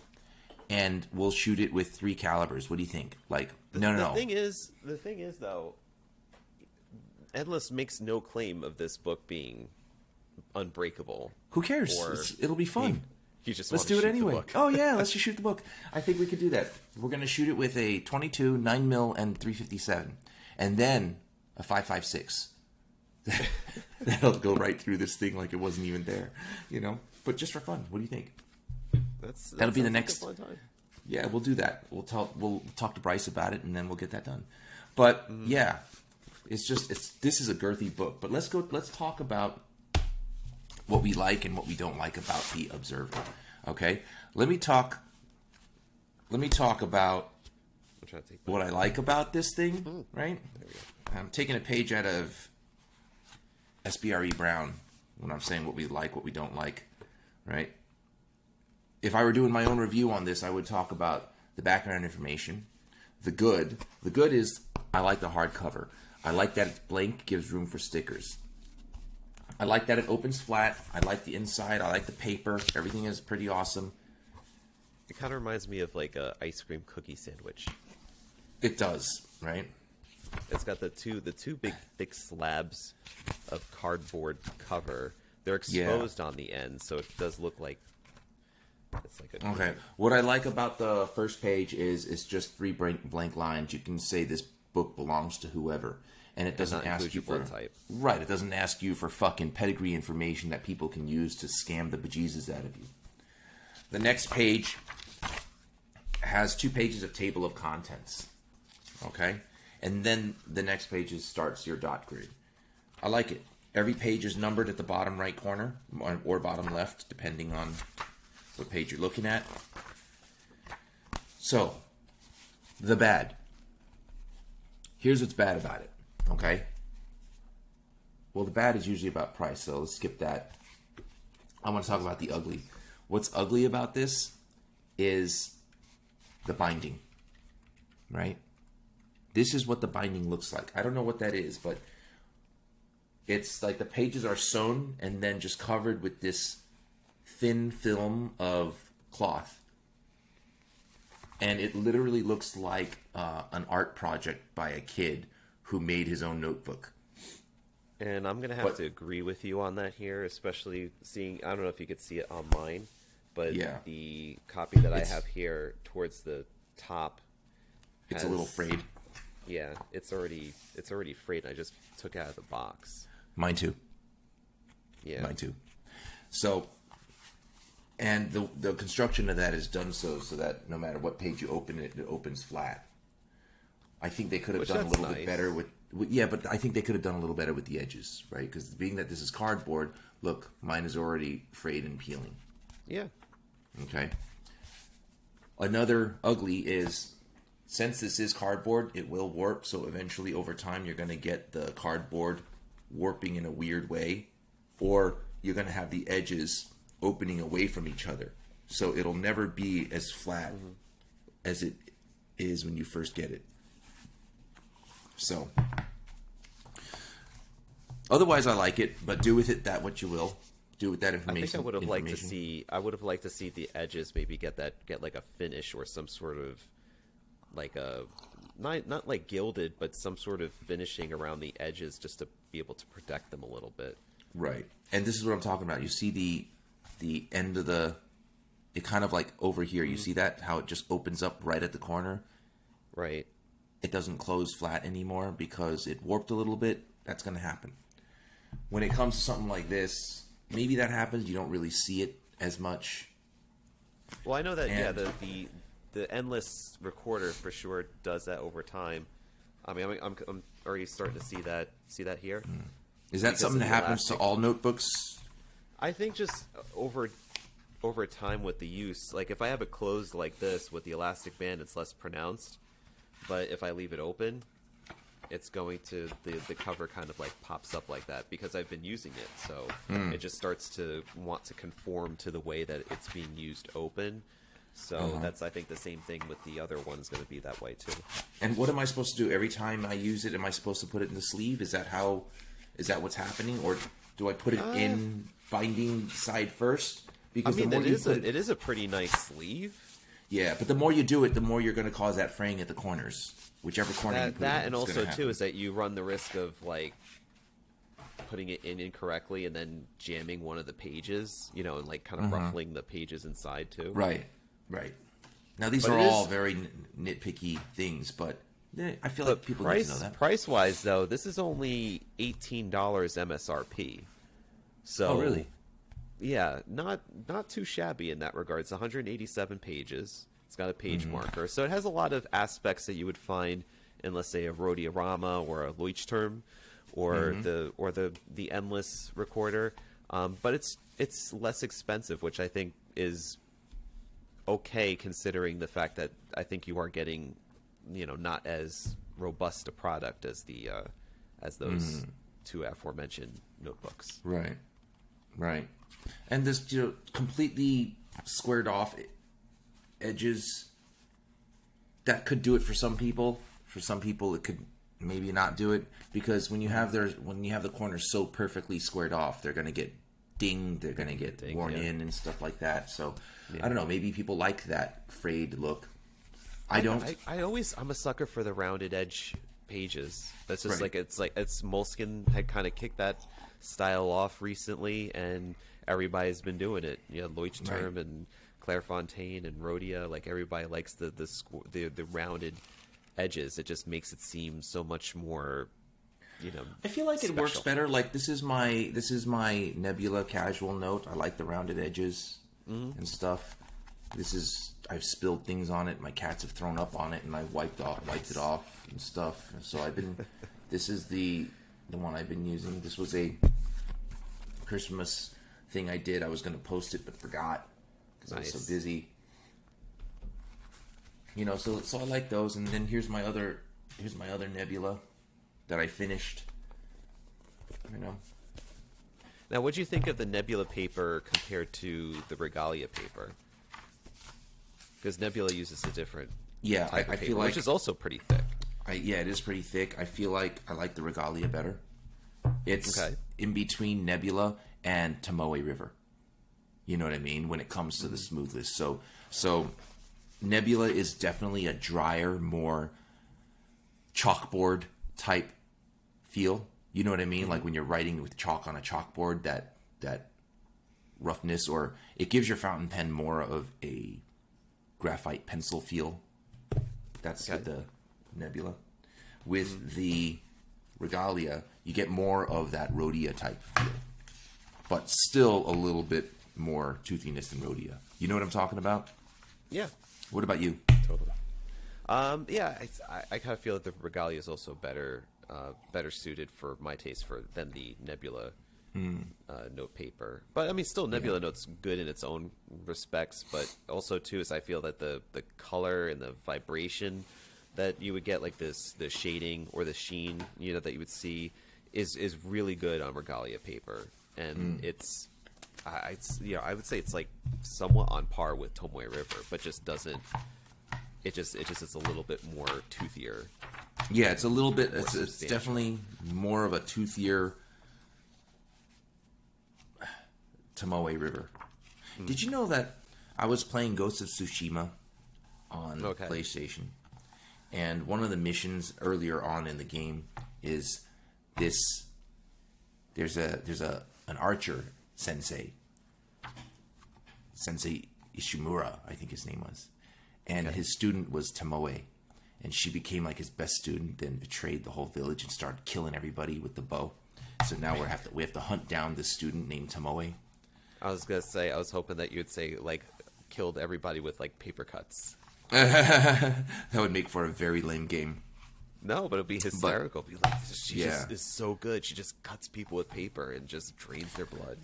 [SPEAKER 1] and we'll shoot it with three calibers. What do you think? Like, no, no,
[SPEAKER 2] the
[SPEAKER 1] no.
[SPEAKER 2] thing is, the thing is though, Endless makes no claim of this book being unbreakable.
[SPEAKER 1] Who cares?
[SPEAKER 2] Or
[SPEAKER 1] it'll be fun.
[SPEAKER 2] You just
[SPEAKER 1] Let's do it anyway. Oh yeah, let's just shoot the book. I think we could do that. We're gonna shoot it with a 22, 9 mil, and 357, and then a 556. That'll go right through this thing like it wasn't even there, you know. But just for fun, what do you think?
[SPEAKER 2] That's, that
[SPEAKER 1] That'll be the
[SPEAKER 2] sounds like
[SPEAKER 1] next- Yeah, we'll do that. We'll talk. We'll talk to Bryce about it, and then we'll get that done. But mm. yeah, it's just it's this is a girthy book. But let's go. Let's talk about what we like and what we don't like about the Observer. Okay, let me talk. Let me talk about
[SPEAKER 2] I'm trying to take.
[SPEAKER 1] what I like about this thing. Hmm. Right, I'm taking a page out of SBRE E Brown when I'm saying what we like, what we don't like. Right if I were doing my own review on this, I would talk about the background information. The good. The good is I like the hardcover. I like that it's blank, gives room for stickers. I like that it opens flat. I like the inside. I like the paper. Everything is pretty awesome.
[SPEAKER 2] It kind of reminds me of like a ice cream cookie sandwich.
[SPEAKER 1] It does, right?
[SPEAKER 2] It's got the two the two big thick slabs of cardboard cover. They're
[SPEAKER 1] Yeah.
[SPEAKER 2] exposed on the end, so it does look like it's like a
[SPEAKER 1] Okay. What I like about the first page is it's just three blank lines. You can say this book belongs to whoever, and it doesn't ask you for
[SPEAKER 2] type.
[SPEAKER 1] right. It doesn't ask you for fucking pedigree information that people can use to scam the bejesus out of you. The next page has two pages of table of contents. Okay, and then the next page is starts your dot grid. I like it. Every page is numbered at the bottom right corner or- or bottom left, depending on what page you're looking at. So, the bad. Here's what's bad about it, okay? Well, the bad is usually about price, so let's skip that. I want to talk about the ugly. What's ugly about this is the binding, right? This is what the binding looks like. I don't know what that is, but it's like the pages are sewn and then just covered with this thin film of cloth. And it literally looks like uh, an art project by a kid who made his own notebook.
[SPEAKER 2] And I'm gonna have
[SPEAKER 1] But-
[SPEAKER 2] to agree with you on that here, especially seeing. I don't know if you could see it on mine, but
[SPEAKER 1] Yeah.
[SPEAKER 2] the copy that
[SPEAKER 1] It's-
[SPEAKER 2] I have here towards the top,
[SPEAKER 1] It's a little
[SPEAKER 2] has-
[SPEAKER 1] frayed.
[SPEAKER 2] Yeah, it's already it's already frayed. I just took it out of the box.
[SPEAKER 1] Mine too.
[SPEAKER 2] Yeah,
[SPEAKER 1] Mine too. So, and the the construction of that is done so so that no matter what page you open it, it opens flat. I think they could have
[SPEAKER 2] Which
[SPEAKER 1] done a little bit better with, with yeah, but I think they could have done a little better with the edges, right? Because being that this is cardboard, look, mine is already frayed and peeling.
[SPEAKER 2] yeah.
[SPEAKER 1] Okay. Another ugly is since this is cardboard, it will warp. So eventually, over time, you're going to get the cardboard warping in a weird way, or you're going to have the edges opening away from each other. So it'll never be as flat mm-hmm. as it is when you first get it. So, otherwise, I like it, but do with it that what you will. Do with that
[SPEAKER 2] I
[SPEAKER 1] information.
[SPEAKER 2] think I would have liked to see. I would have liked to see the edges maybe get that get like a finish or some sort of like a not not like gilded, but some sort of finishing around the edges just to be able to protect them a little bit.
[SPEAKER 1] Right. And this is what I'm talking about. You see the the end of the it kind of like over here. You mm-hmm. see that how it just opens up right at the corner.
[SPEAKER 2] Right.
[SPEAKER 1] it doesn't close flat anymore because it warped a little bit. That's going to happen. When it comes to something like this, maybe that happens. You don't really see it as much.
[SPEAKER 2] Well, I know that yeah, the, the the endless recorder for sure does that over time. I mean, I'm, I'm, I'm already starting to see that see that here. Hmm.
[SPEAKER 1] Is that
[SPEAKER 2] Because
[SPEAKER 1] something that happens to all notebooks?
[SPEAKER 2] I think just over over time with the use, like if I have it closed like this with the elastic band, it's less pronounced. But if I leave it open, it's going to the the cover kind of like pops up like that because I've been using it. So
[SPEAKER 1] Hmm.
[SPEAKER 2] it just starts to want to conform to the way that it's being used open. So
[SPEAKER 1] Uh-huh.
[SPEAKER 2] that's I think the same thing with the other one's going to be that way too.
[SPEAKER 1] And what am I supposed to do every time I use it? Am I supposed to put it in the sleeve? Is that how? Is that what's happening, or do I put it in binding side first?
[SPEAKER 2] I
[SPEAKER 1] Because
[SPEAKER 2] mean,
[SPEAKER 1] the more
[SPEAKER 2] it
[SPEAKER 1] you
[SPEAKER 2] is
[SPEAKER 1] put
[SPEAKER 2] a, it is a pretty nice sleeve.
[SPEAKER 1] yeah, but the more you do it, the more you're going to cause that fraying at the corners, whichever corner you
[SPEAKER 2] that,
[SPEAKER 1] put
[SPEAKER 2] that
[SPEAKER 1] in,
[SPEAKER 2] and also too is that you run the risk of like putting it in incorrectly and then jamming one of the pages you know and like kind of ruffling the pages inside too
[SPEAKER 1] Mm-hmm. right, right. Now these
[SPEAKER 2] But
[SPEAKER 1] are
[SPEAKER 2] it is-
[SPEAKER 1] all very n- nitpicky things, but I feel like people
[SPEAKER 2] price
[SPEAKER 1] need to know that.
[SPEAKER 2] price wise though this is only $18 msrp so
[SPEAKER 1] Oh, really?
[SPEAKER 2] yeah not not too shabby in that regard it's 187 pages it's got a page
[SPEAKER 1] Mm-hmm.
[SPEAKER 2] marker so it has a lot of aspects that you would find in let's say a Rhodiarama or a leuchtturm or
[SPEAKER 1] Mm-hmm.
[SPEAKER 2] the or the the endless recorder um, but it's it's less expensive which i think is okay considering the fact that i think you are getting you know not as robust a product as the uh, as those
[SPEAKER 1] Mm-hmm.
[SPEAKER 2] two aforementioned notebooks
[SPEAKER 1] Right, right. And this, you know, completely squared off edges. That could do it for some people. For some people, it could maybe not do it because when you have their when you have the corners so perfectly squared off, they're gonna get dinged. They're gonna get
[SPEAKER 2] Dinged,
[SPEAKER 1] worn
[SPEAKER 2] yeah.
[SPEAKER 1] in and stuff like that. So I don't know. Maybe people like that frayed look. I don't.
[SPEAKER 2] I, I always I'm a sucker for the rounded edge pages. That's just
[SPEAKER 1] Right.
[SPEAKER 2] like it's like it's Moleskine had kind of kicked that style off recently, and everybody's been doing it. You know, Leuchtturm
[SPEAKER 1] Right.
[SPEAKER 2] and Clairefontaine and Rhodia. Like everybody likes the the squ- the the rounded edges. It just makes it seem so much more. You know,
[SPEAKER 1] I feel like it works better. Like this is my this is my Nebula casual note. I like the rounded edges
[SPEAKER 2] Mm-hmm.
[SPEAKER 1] and stuff. This is I've spilled things on it. My cats have thrown up on it, and I wiped off wiped it off and stuff. And so I've been. this is the the one I've been using. This was a Christmas thing I did. I was going to post it, but forgot because I was so busy. You know, so so I like those. And then here's my other here's my other Nebula that I finished. You know,
[SPEAKER 2] Now, what do you think of the Nebula paper compared to the Regalia paper? Because Nebula uses a different
[SPEAKER 1] yeah, I,
[SPEAKER 2] type of
[SPEAKER 1] I
[SPEAKER 2] paper,
[SPEAKER 1] feel like
[SPEAKER 2] which is also pretty thick.
[SPEAKER 1] I, yeah, it is pretty thick. I feel like I like the Regalia better. It's
[SPEAKER 2] Okay.
[SPEAKER 1] in between Nebula and Tomoe River. You know what I mean when it comes to the mm-hmm. smoothness. So, so Nebula is definitely a drier, more chalkboard type feel. You know what I mean? Mm-hmm. Like when you're writing with chalk on a chalkboard, that that roughness, or it gives your fountain pen more of a graphite pencil feel. That's with the Nebula. With mm-hmm. the Regalia, you get more of that Rhodia type feel, but still a little bit more toothiness than Rhodia. You know what I'm talking about?
[SPEAKER 2] Yeah,
[SPEAKER 1] What about you?
[SPEAKER 2] totally. Um, yeah, I, I kind of feel that the Regalia is also better, uh, better suited for my taste for than the Nebula uh, note paper. But I mean, still Nebula note's good in its own respects. But also too is I feel that the the color and the vibration that you would get, like this the shading or the sheen, you know, that you would see, is is really good on Regalia paper, and it's. I, it's, you know, I would say it's like somewhat on par with Tomoe River, but just doesn't it just it just is a little bit more toothier.
[SPEAKER 1] Yeah, it's a little bit. It's, it's definitely more of a toothier Tomoe River.
[SPEAKER 2] Hmm.
[SPEAKER 1] Did you know that I was playing Ghost of Tsushima on
[SPEAKER 2] Okay.
[SPEAKER 1] PlayStation, and one of the missions earlier on in the game is this. There's a there's a an archer sensei. Sensei Ishimura, I think his name was, and his student was Tomoe and she became like his best student. Then betrayed the whole village and started killing everybody with the bow. So now we have to we have to hunt down this student named Tomoe
[SPEAKER 2] I was gonna say I was hoping that you'd say like killed everybody with like paper cuts.
[SPEAKER 1] that would make for a very lame game.
[SPEAKER 2] No, but it'd be hysterical. be like, she
[SPEAKER 1] Yeah.
[SPEAKER 2] just is so good. She just cuts people with paper and just drains their blood.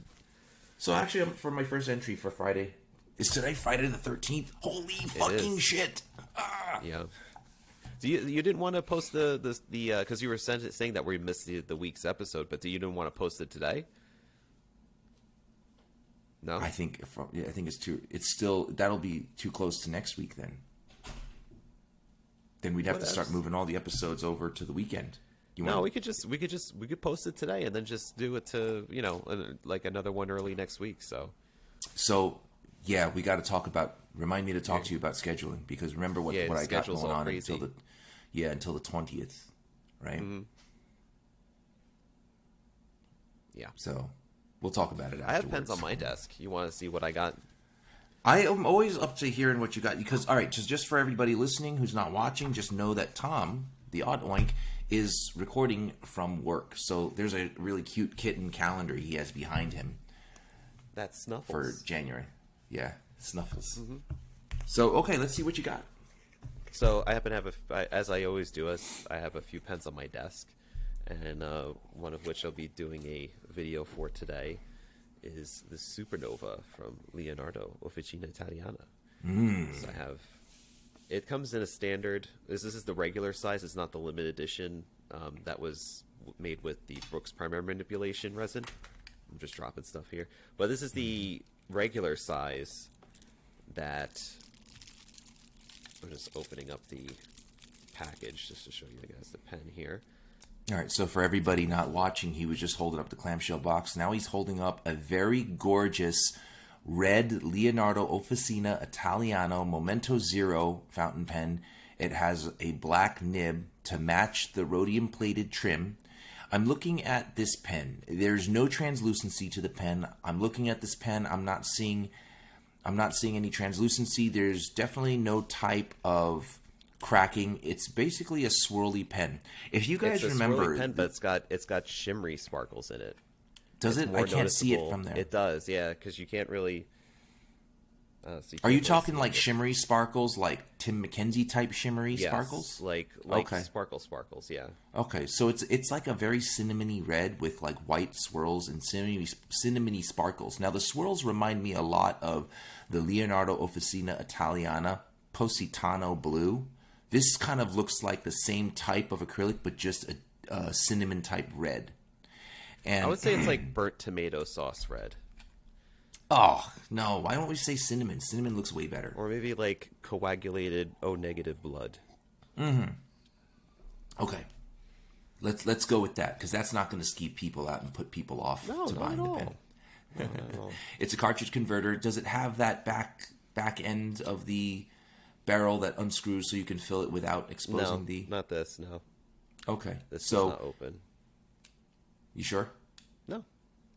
[SPEAKER 1] So actually, for my first entry for Friday, is today Friday the thirteenth? Holy fucking
[SPEAKER 2] is.
[SPEAKER 1] shit! Ah.
[SPEAKER 2] Yeah. Do you you didn't want to post the the the because you were sent, saying that we missed the, the week's episode, but do you didn't want to post it today? No.
[SPEAKER 1] I think if, yeah, I think it's too. It's still that'll be too close to next week then. Then we'd have
[SPEAKER 2] What
[SPEAKER 1] to start moving all the episodes over to the weekend. You
[SPEAKER 2] no,
[SPEAKER 1] want?
[SPEAKER 2] we could just we could just we could post it today and then just do it to you know like another one early next week. So
[SPEAKER 1] So yeah, we got to talk about. Remind me to talk to you about scheduling because remember what
[SPEAKER 2] Yeah,
[SPEAKER 1] what I got going on
[SPEAKER 2] crazy.
[SPEAKER 1] until the yeah until the twentieth, right?
[SPEAKER 2] Mm-hmm. yeah,
[SPEAKER 1] So we'll talk about it.
[SPEAKER 2] I have pens on my desk. You want to see what I got?
[SPEAKER 1] I am always up to hearing what you got because all right, just just for everybody listening who's not watching, just know that Tom, the odd oink, is recording from work. So there's a really cute kitten calendar he has behind him
[SPEAKER 2] That's Snuffles.
[SPEAKER 1] for January. Yeah, Snuffles.
[SPEAKER 2] Mm-hmm.
[SPEAKER 1] So okay, let's see what you got.
[SPEAKER 2] So I happen to have a, as I always do, as I have a few pens on my desk, and uh, one of which I'll be doing a video for today is the Supernova from Leonardo Officina Italiana. So I have. It comes in a standard. This, this is the regular size. It's not the limited edition um, that was made with the Brooks Primary Manipulation resin. I'm just dropping stuff here, but this is the regular size that I'm just opening up the package just to show you guys the pen here.
[SPEAKER 1] All right, so for everybody not watching, he was just holding up the clamshell box. Now he's holding up a very gorgeous red Leonardo Officina Italiano Momento Zero fountain pen. It has a black nib to match the rhodium plated trim. I'm looking at this pen. There's no translucency to the pen. I'm looking at this pen. I'm not seeing I'm not seeing any translucency. There's definitely no type of cracking. It's basically a swirly pen. If you guys remember,
[SPEAKER 2] pen, but it's got it's got shimmery sparkles in it.
[SPEAKER 1] does
[SPEAKER 2] It's
[SPEAKER 1] it? I can't see it from there.
[SPEAKER 2] It does, yeah, because you can't really. Uh, so
[SPEAKER 1] Are you talking like
[SPEAKER 2] it.
[SPEAKER 1] shimmery sparkles, like Tim McKenzie type shimmery
[SPEAKER 2] Yes,
[SPEAKER 1] sparkles?
[SPEAKER 2] like like
[SPEAKER 1] Okay.
[SPEAKER 2] sparkle sparkles? Yeah,
[SPEAKER 1] Okay, so it's it's like a very cinnamony red with like white swirls and cinnamony cinnamony sparkles. Now the swirls remind me a lot of the Leonardo Officina Italiana Positano blue. This kind of looks like the same type of acrylic, but just a, a cinnamon type red. And
[SPEAKER 2] I would say it's like burnt tomato sauce red,
[SPEAKER 1] oh no, why don't we say cinnamon? Cinnamon looks way better.
[SPEAKER 2] or maybe like coagulated O negative blood. Mhm.
[SPEAKER 1] Okay, let's let's go with that because that's not going to skeeve people out and put people off
[SPEAKER 2] No,
[SPEAKER 1] to buying the pen.
[SPEAKER 2] No.
[SPEAKER 1] It's a cartridge converter. Does it have that back back end of the barrel that unscrews so you can fill it without exposing
[SPEAKER 2] No,
[SPEAKER 1] the?
[SPEAKER 2] not this. No,
[SPEAKER 1] Okay,
[SPEAKER 2] this is
[SPEAKER 1] so
[SPEAKER 2] not open.
[SPEAKER 1] you sure?
[SPEAKER 2] No,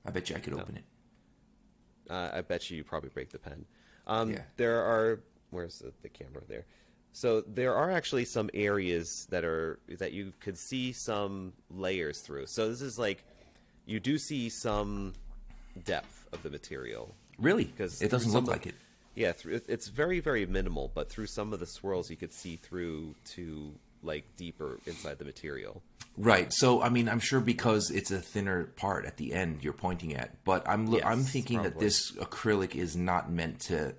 [SPEAKER 1] I bet you I could open it.
[SPEAKER 2] Uh, I bet you you probably break the pen. Um,
[SPEAKER 1] Yeah.
[SPEAKER 2] There are where's the, the camera there? So there are actually some areas that are that you could see some layers through. So this is like you do see some depth of the material
[SPEAKER 1] Really?
[SPEAKER 2] because
[SPEAKER 1] it doesn't look like it.
[SPEAKER 2] Yeah, through, it's very very minimal, but through some of the swirls you could see through to like deeper inside the material.
[SPEAKER 1] Right. So I mean, I'm sure because it's a thinner part at the end you're pointing at, but I'm lo-
[SPEAKER 2] Yes,
[SPEAKER 1] I'm thinking that this acrylic is not meant to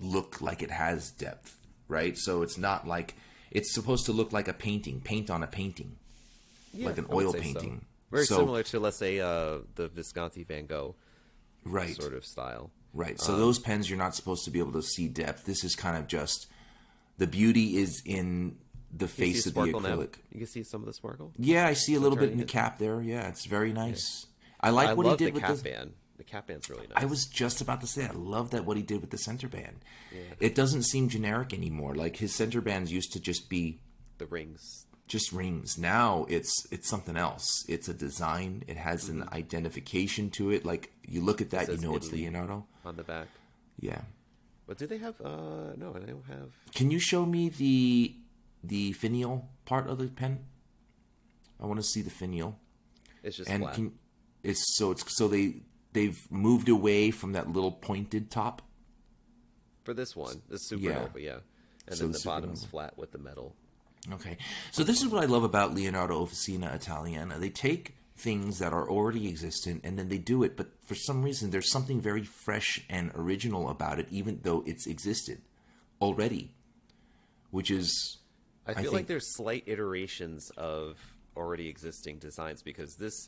[SPEAKER 1] look like it has depth, right? So it's not like it's supposed to look like a painting, paint on a painting, like an oil
[SPEAKER 2] say so.
[SPEAKER 1] painting.
[SPEAKER 2] Very
[SPEAKER 1] So-
[SPEAKER 2] similar to let's say uh, the Visconti Van Gogh
[SPEAKER 1] right?
[SPEAKER 2] sort of style.
[SPEAKER 1] Right.
[SPEAKER 2] Um,
[SPEAKER 1] So those pens you're not supposed to be able to see depth. This is kind of just the beauty is in the face of the
[SPEAKER 2] sparkle now?
[SPEAKER 1] acrylic.
[SPEAKER 2] You can see some of the sparkle.
[SPEAKER 1] Yeah, I see a little bit in the cap there. Yeah, it's very nice. I like
[SPEAKER 2] I
[SPEAKER 1] what he
[SPEAKER 2] the
[SPEAKER 1] did with
[SPEAKER 2] cap
[SPEAKER 1] the cap
[SPEAKER 2] band. The cap band's really nice.
[SPEAKER 1] I was just about to say, I love that what he did with the center band. It doesn't seem generic anymore. Like his center bands used to just be
[SPEAKER 2] the rings.
[SPEAKER 1] Just rings. Now it's it's something else. It's a design. It has an identification to it. Like you look at that, you know it's Leonardo.
[SPEAKER 2] on the back.
[SPEAKER 1] Yeah.
[SPEAKER 2] But do they have? Uh, no, they don't have.
[SPEAKER 1] Can you show me the the finial part of the pen? I want to see the finial.
[SPEAKER 2] It's just
[SPEAKER 1] and
[SPEAKER 2] flat.
[SPEAKER 1] can it's so it's so they they've moved away from that little pointed top.
[SPEAKER 2] For this one, the supernova, yeah. And
[SPEAKER 1] So
[SPEAKER 2] then
[SPEAKER 1] the
[SPEAKER 2] the bottom's flat with the metal.
[SPEAKER 1] Okay, so this is what I love about Leonardo Officina Italiana. They take things that are already existent and then they do it, but for some reason there's something very fresh and original about it, even though it's existed already, which is
[SPEAKER 2] I feel
[SPEAKER 1] think-
[SPEAKER 2] like there's slight iterations of already existing designs because this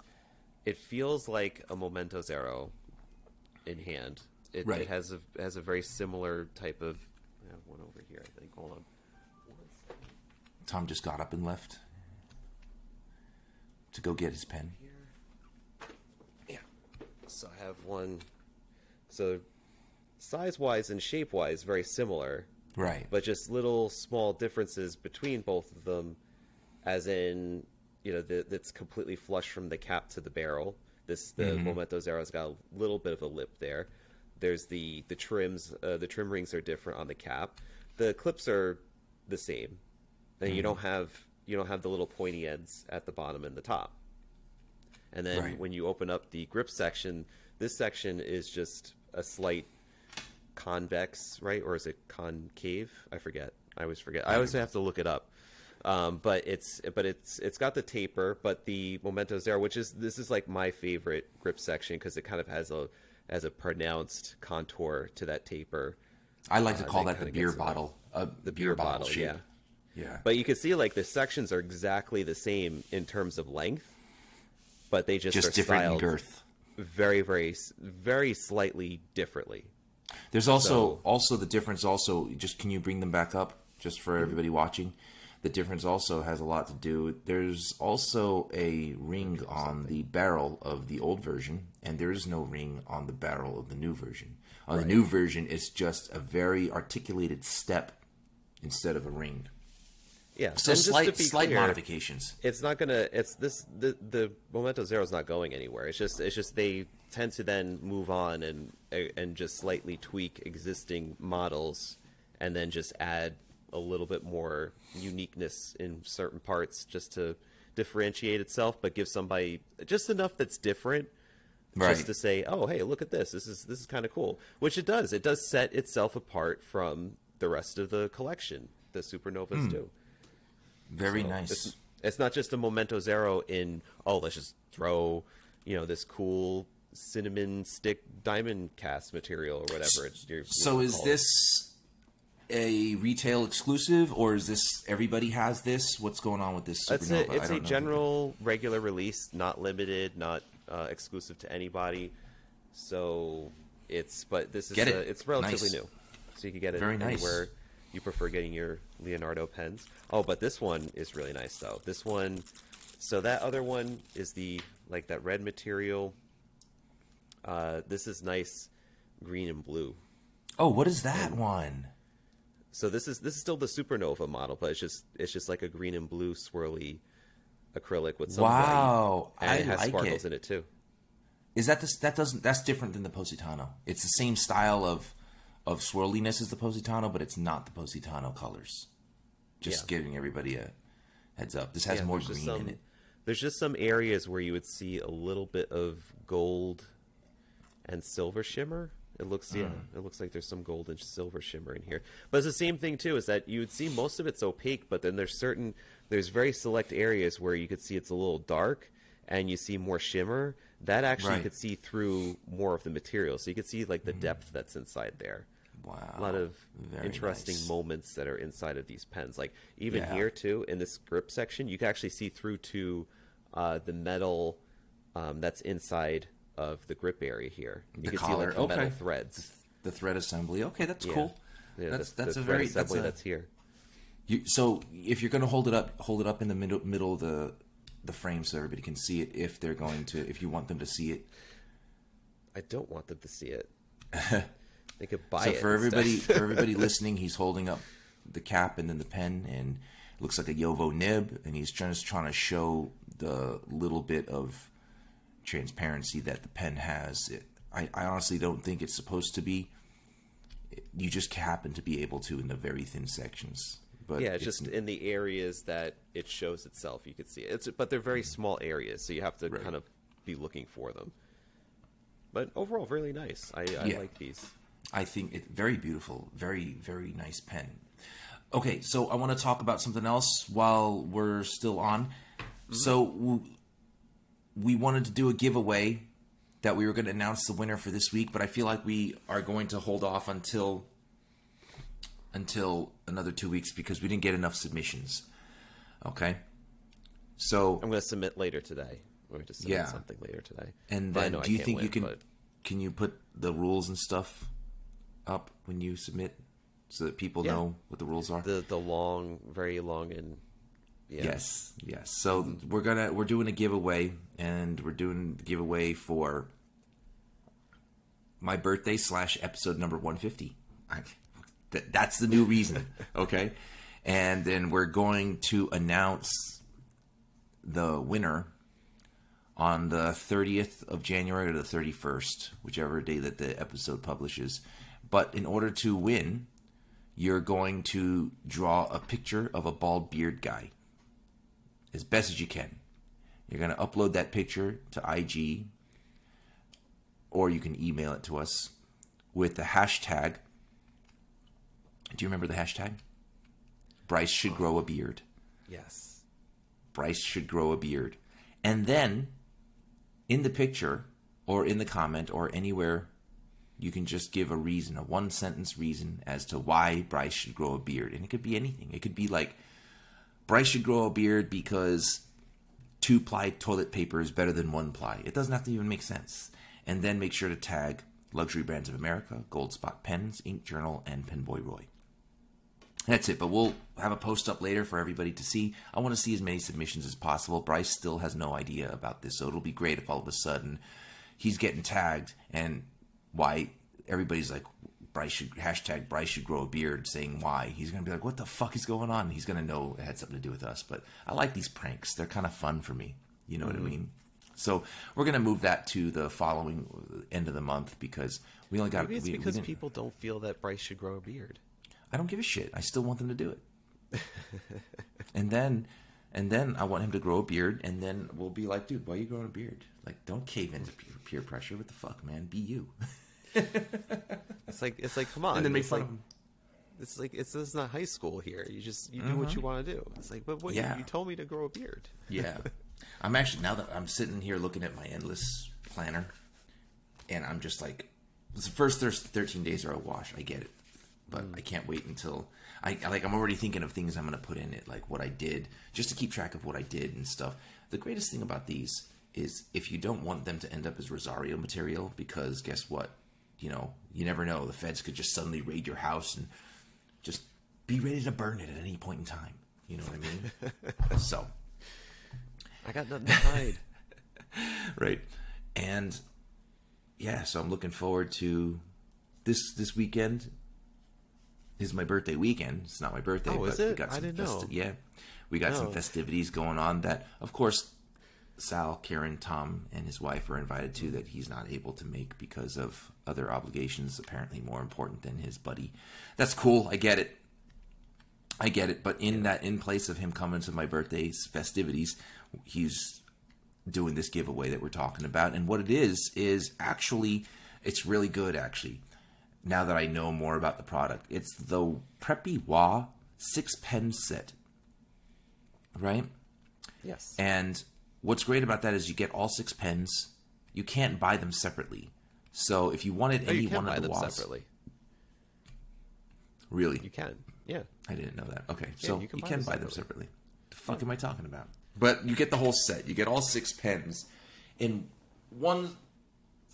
[SPEAKER 2] it feels like a Momento Zero in hand. It,
[SPEAKER 1] Right.
[SPEAKER 2] it has a has a very similar type of. I have one over here. I think. Hold on.
[SPEAKER 1] Tom just got up and left to go get his pen.
[SPEAKER 2] Yeah. So I have one. So size wise and shape wise, very similar,
[SPEAKER 1] Right.
[SPEAKER 2] but just little small differences between both of them, as in, you know, the, that's completely flush from the cap to the barrel. This the Momento Zero's got a little bit of a lip there. There's the the trims. Uh, the trim rings are different on the cap. The clips are the same, and you don't have you don't have the little pointy ends at the bottom and the top. And then
[SPEAKER 1] Right.
[SPEAKER 2] when you open up the grip section, this section is just a slight convex, right? Or is it concave? I forget. I always forget. I always have to look it up. Um, but it's but it's it's got the taper, but the Momento Zero, which is this is like my favorite grip section because it kind of has a has a pronounced contour to that taper.
[SPEAKER 1] I like to
[SPEAKER 2] Uh,
[SPEAKER 1] call
[SPEAKER 2] they
[SPEAKER 1] that the beer bottle. Uh,
[SPEAKER 2] The beer, bottle,
[SPEAKER 1] shape.
[SPEAKER 2] yeah.
[SPEAKER 1] Yeah.
[SPEAKER 2] But you can see like the sections are exactly the same in terms of length, but they just,
[SPEAKER 1] just
[SPEAKER 2] are
[SPEAKER 1] different girth.
[SPEAKER 2] very very very slightly differently.
[SPEAKER 1] There's also
[SPEAKER 2] So-
[SPEAKER 1] also the difference. Also, just can you bring them back up just for mm-hmm. everybody watching? The difference also has a lot to do. There's also a ring on the barrel of the old version, and there is no ring on the barrel of the new version. On the new version, it's just a very articulated step instead of a ring.
[SPEAKER 2] Yeah.
[SPEAKER 1] So
[SPEAKER 2] just
[SPEAKER 1] slight slight
[SPEAKER 2] clear,
[SPEAKER 1] modifications.
[SPEAKER 2] It's not gonna. It's this. The the Momento Zero is not going anywhere. It's just. It's just they tend to then move on and and just slightly tweak existing models, and then just add a little bit more uniqueness in certain parts just to differentiate itself, but give somebody just enough that's different.
[SPEAKER 1] Right.
[SPEAKER 2] Just to say, oh, hey, look at this. This is this is kind of cool. Which it does. It does set itself apart from the rest of the collection. The supernovas hmm. do.
[SPEAKER 1] Very
[SPEAKER 2] So
[SPEAKER 1] nice.
[SPEAKER 2] It's, it's not just a Momento Zero in oh let's just throw you know this cool cinnamon stick diamond cast material or whatever. It's, you're,
[SPEAKER 1] So is
[SPEAKER 2] call it.
[SPEAKER 1] this a retail exclusive, or is this everybody has this? What's going on with this?
[SPEAKER 2] It's
[SPEAKER 1] supernova?
[SPEAKER 2] it's a
[SPEAKER 1] don't know.
[SPEAKER 2] general regular release, not limited, not uh, exclusive to anybody. So it's but this is a,
[SPEAKER 1] it.
[SPEAKER 2] it's relatively
[SPEAKER 1] Nice.
[SPEAKER 2] new, so you can get it
[SPEAKER 1] Very nice.
[SPEAKER 2] You prefer getting your Leonardo pens. Oh, but this one is really nice though. This one, so that other one is the like that red material. Uh, this is nice green and blue.
[SPEAKER 1] Oh, what is that one?
[SPEAKER 2] So this is this is still the supernova model, but it's just it's just like a green and blue swirly acrylic with some
[SPEAKER 1] Wow,
[SPEAKER 2] white, and
[SPEAKER 1] I
[SPEAKER 2] it has
[SPEAKER 1] like
[SPEAKER 2] sparkles
[SPEAKER 1] it.
[SPEAKER 2] in it too.
[SPEAKER 1] Is that this? That doesn't. That's different than the Positano. It's the same style of of swirliness is the Positano, but it's not the Positano colors. Just
[SPEAKER 2] Yeah.
[SPEAKER 1] giving everybody a heads up. This has
[SPEAKER 2] Yeah,
[SPEAKER 1] more green
[SPEAKER 2] some,
[SPEAKER 1] in it.
[SPEAKER 2] There's just some areas where you would see a little bit of gold and silver shimmer. It looks yeah,
[SPEAKER 1] Hmm.
[SPEAKER 2] it looks like there's some gold and silver shimmer in here. But it's the same thing too, is that you would see most of it's opaque, but then there's certain there's very select areas where you could see it's a little dark and you see more shimmer. That actually
[SPEAKER 1] Right.
[SPEAKER 2] you could see through more of the material. So you could see like the depth that's inside there.
[SPEAKER 1] Wow,
[SPEAKER 2] a lot of
[SPEAKER 1] Very
[SPEAKER 2] interesting
[SPEAKER 1] nice.
[SPEAKER 2] moments that are inside of these pens. Like even
[SPEAKER 1] Yeah.
[SPEAKER 2] here too, in this grip section, you can actually see through to uh, the metal um, that's inside of the grip area here. You
[SPEAKER 1] The
[SPEAKER 2] can
[SPEAKER 1] collar,
[SPEAKER 2] see like the metal
[SPEAKER 1] okay.
[SPEAKER 2] threads.
[SPEAKER 1] The thread assembly. Okay, that's
[SPEAKER 2] Yeah.
[SPEAKER 1] cool.
[SPEAKER 2] Yeah,
[SPEAKER 1] that's
[SPEAKER 2] the-
[SPEAKER 1] that's
[SPEAKER 2] the
[SPEAKER 1] a very that's a,
[SPEAKER 2] that's here.
[SPEAKER 1] You, so if you're going to hold it up, hold it up in the middle middle of the the frame so everybody can see it. If they're going to, if you want them to see it.
[SPEAKER 2] I don't want them to see it. they could buy
[SPEAKER 1] so
[SPEAKER 2] it.
[SPEAKER 1] for everybody, for everybody listening, he's holding up the cap and then the pen, and it looks like a Jowo nib, and he's just trying to show the little bit of transparency that the pen has. It, I, I honestly don't think it's supposed to be. You just happen to be able to in the very thin sections. but
[SPEAKER 2] yeah, it's just in the areas that it shows itself, you could see it. It's but they're very small areas, so you have to
[SPEAKER 1] Right.
[SPEAKER 2] kind of be looking for them. But overall, really nice. I, I
[SPEAKER 1] Yeah.
[SPEAKER 2] like these.
[SPEAKER 1] I think it's very beautiful, very very nice pen. Okay, so I want to talk about something else while we're still on. Mm-hmm. So w- we wanted to do a giveaway that we were going to announce the winner for this week, but I feel like we are going to hold off until until another two weeks because we didn't get enough submissions. Okay, so
[SPEAKER 2] I'm going to submit later today. I'm going to submit
[SPEAKER 1] Yeah.
[SPEAKER 2] something later today.
[SPEAKER 1] and then do you think you can
[SPEAKER 2] but-
[SPEAKER 1] can you put the rules and stuff up when you submit so that people
[SPEAKER 2] Yeah.
[SPEAKER 1] know what the rules are?
[SPEAKER 2] the the long, very long, and yeah.
[SPEAKER 1] Yes, yes. So we're gonna we're doing a giveaway, and we're doing the giveaway for my birthday slash episode number one fifty. Th- that's the new reason, okay? And then we're going to announce the winner on the 30th of January or the 31st, whichever day that the episode publishes. But in order to win, you're going to draw a picture of a bald beard guy as best as you can. You're going to upload that picture to IG or you can email it to us with the hashtag. Do you remember the hashtag? Bryce should grow a beard.
[SPEAKER 2] Yes.
[SPEAKER 1] Bryce should grow a beard. And then in the picture or in the comment or anywhere, you can just give a reason, a one sentence reason as to why Bryce should grow a beard. And it could be anything. It could be like Bryce should grow a beard because two ply toilet paper is better than one ply. It doesn't have to even make sense. And then make sure to tag Luxury Brands of America, Goldspot Pens, Ink Journal, and Penboy Roy. That's it, but we'll have a post up later for everybody to see. I want to see as many submissions as possible. Bryce still has no idea about this, so it'll be great if all of a sudden he's getting tagged and why everybody's like Bryce should hashtag Bryce should grow a beard saying why. He's gonna be like, What the fuck is going on? He's gonna know it had something to do with us. But I like these pranks. They're kind of fun for me. You know what I mm-hmm. mean? So we're gonna move that to the following uh, end of the month because we only got
[SPEAKER 2] Maybe it's
[SPEAKER 1] we- we
[SPEAKER 2] because
[SPEAKER 1] didn't-
[SPEAKER 2] people don't feel that Bryce should grow a beard.
[SPEAKER 1] I don't give a shit. I still want them to do it. and then, and then I want him to grow a beard, and then we'll be like, dude, why are you growing a beard? Like, don't cave into peer, peer pressure. What the fuck, man? Be you.
[SPEAKER 2] It's like it's like come on.
[SPEAKER 1] and then make
[SPEAKER 2] it's
[SPEAKER 1] fun
[SPEAKER 2] like,
[SPEAKER 1] of him.
[SPEAKER 2] It's like it's this is not high school here. You just you do what mm-hmm. you want to do. It's like, but what
[SPEAKER 1] Yeah.
[SPEAKER 2] you told me to grow a beard.
[SPEAKER 1] Yeah. I'm actually now that I'm sitting here looking at my endless planner, and I'm just like, the first thir- 13 days are a wash. I get it, but mm. I can't wait until I I- like. I'm already thinking of things I'm going to put in it, like what I did, just to keep track of what I did and stuff. The greatest thing about these is if you don't want them to end up as Rosario material, because guess what? You know, you never know. The feds could just suddenly raid your house and just be ready to burn it at any point in time. You know what I mean? so
[SPEAKER 2] I got nothing to hide.
[SPEAKER 1] right and yeah so i'm looking forward to this this weekend is my birthday weekend it's not my birthday
[SPEAKER 2] Oh,
[SPEAKER 1] but we got
[SPEAKER 2] I
[SPEAKER 1] some
[SPEAKER 2] didn't know.
[SPEAKER 1] yeah we got some festivities going on that of course sal karen tom and his wife are invited to that he's not able to make because of other obligations apparently more important than his buddy that's cool i get it I get it, but in that in place of him coming to my birthday's festivities, he's doing this giveaway that we're talking about. And what it is is actually it's really good actually. Now that I know more about the product, it's the Preppy Wa six pen set. Right?
[SPEAKER 2] Yes.
[SPEAKER 1] And what's great about that is you get all six pens. You can't buy them separately. So if you wanted
[SPEAKER 2] Oh,
[SPEAKER 1] any
[SPEAKER 2] you can
[SPEAKER 1] one
[SPEAKER 2] buy
[SPEAKER 1] of the
[SPEAKER 2] them
[SPEAKER 1] Wahs,
[SPEAKER 2] separately.
[SPEAKER 1] really,
[SPEAKER 2] You can. Yeah.
[SPEAKER 1] I didn't know that. Okay, so
[SPEAKER 2] you
[SPEAKER 1] you
[SPEAKER 2] can
[SPEAKER 1] can,
[SPEAKER 2] buy them
[SPEAKER 1] buy them
[SPEAKER 2] separately.
[SPEAKER 1] separately. The fuck am I talking about? But you get the whole set. You get all six pens in one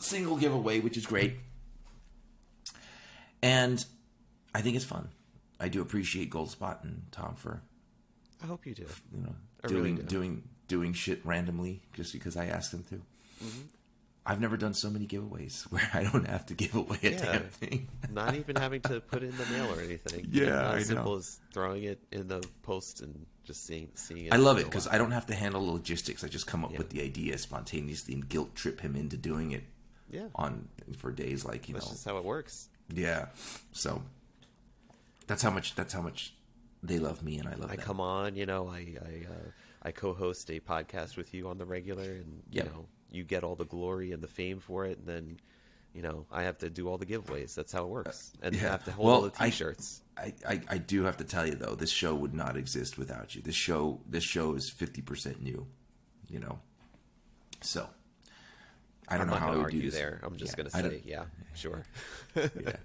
[SPEAKER 1] single giveaway, which is great. And I think it's fun. I do appreciate Goldspot and Tom for
[SPEAKER 2] I hope you do.
[SPEAKER 1] you know
[SPEAKER 2] I
[SPEAKER 1] doing
[SPEAKER 2] really do.
[SPEAKER 1] doing doing shit randomly just because I asked them to.
[SPEAKER 2] Mm-hmm.
[SPEAKER 1] I've never done so many giveaways where I don't have to give away a
[SPEAKER 2] Yeah.
[SPEAKER 1] damn thing.
[SPEAKER 2] Not even having to put it in the mail or anything.
[SPEAKER 1] Yeah,
[SPEAKER 2] as simple as throwing it in the post and just seeing seeing it.
[SPEAKER 1] I love it because. I don't have to handle the logistics. I just come up
[SPEAKER 2] Yeah.
[SPEAKER 1] with the idea spontaneously and guilt trip him into doing it
[SPEAKER 2] yeah,
[SPEAKER 1] on for days like you
[SPEAKER 2] that's
[SPEAKER 1] know
[SPEAKER 2] just how it works.
[SPEAKER 1] yeah. So that's how much that's how much they love me, and I love
[SPEAKER 2] I
[SPEAKER 1] them.
[SPEAKER 2] come on, you know, I I, uh, I co-host a podcast with you on the regular, and you
[SPEAKER 1] Yep.
[SPEAKER 2] know, you get all the glory and the fame for it, and then, you know, I have to do all the giveaways. That's how it works, uh, and I
[SPEAKER 1] yeah.
[SPEAKER 2] have to hold
[SPEAKER 1] Well,
[SPEAKER 2] all the t-shirts.
[SPEAKER 1] I, I, I do have to tell you though, this show would not exist without you. This show this show is fifty percent new, you know. So I don't
[SPEAKER 2] I'm
[SPEAKER 1] know how I would do this.
[SPEAKER 2] there. I'm just
[SPEAKER 1] Yeah, gonna
[SPEAKER 2] say, yeah, sure.
[SPEAKER 1] yeah.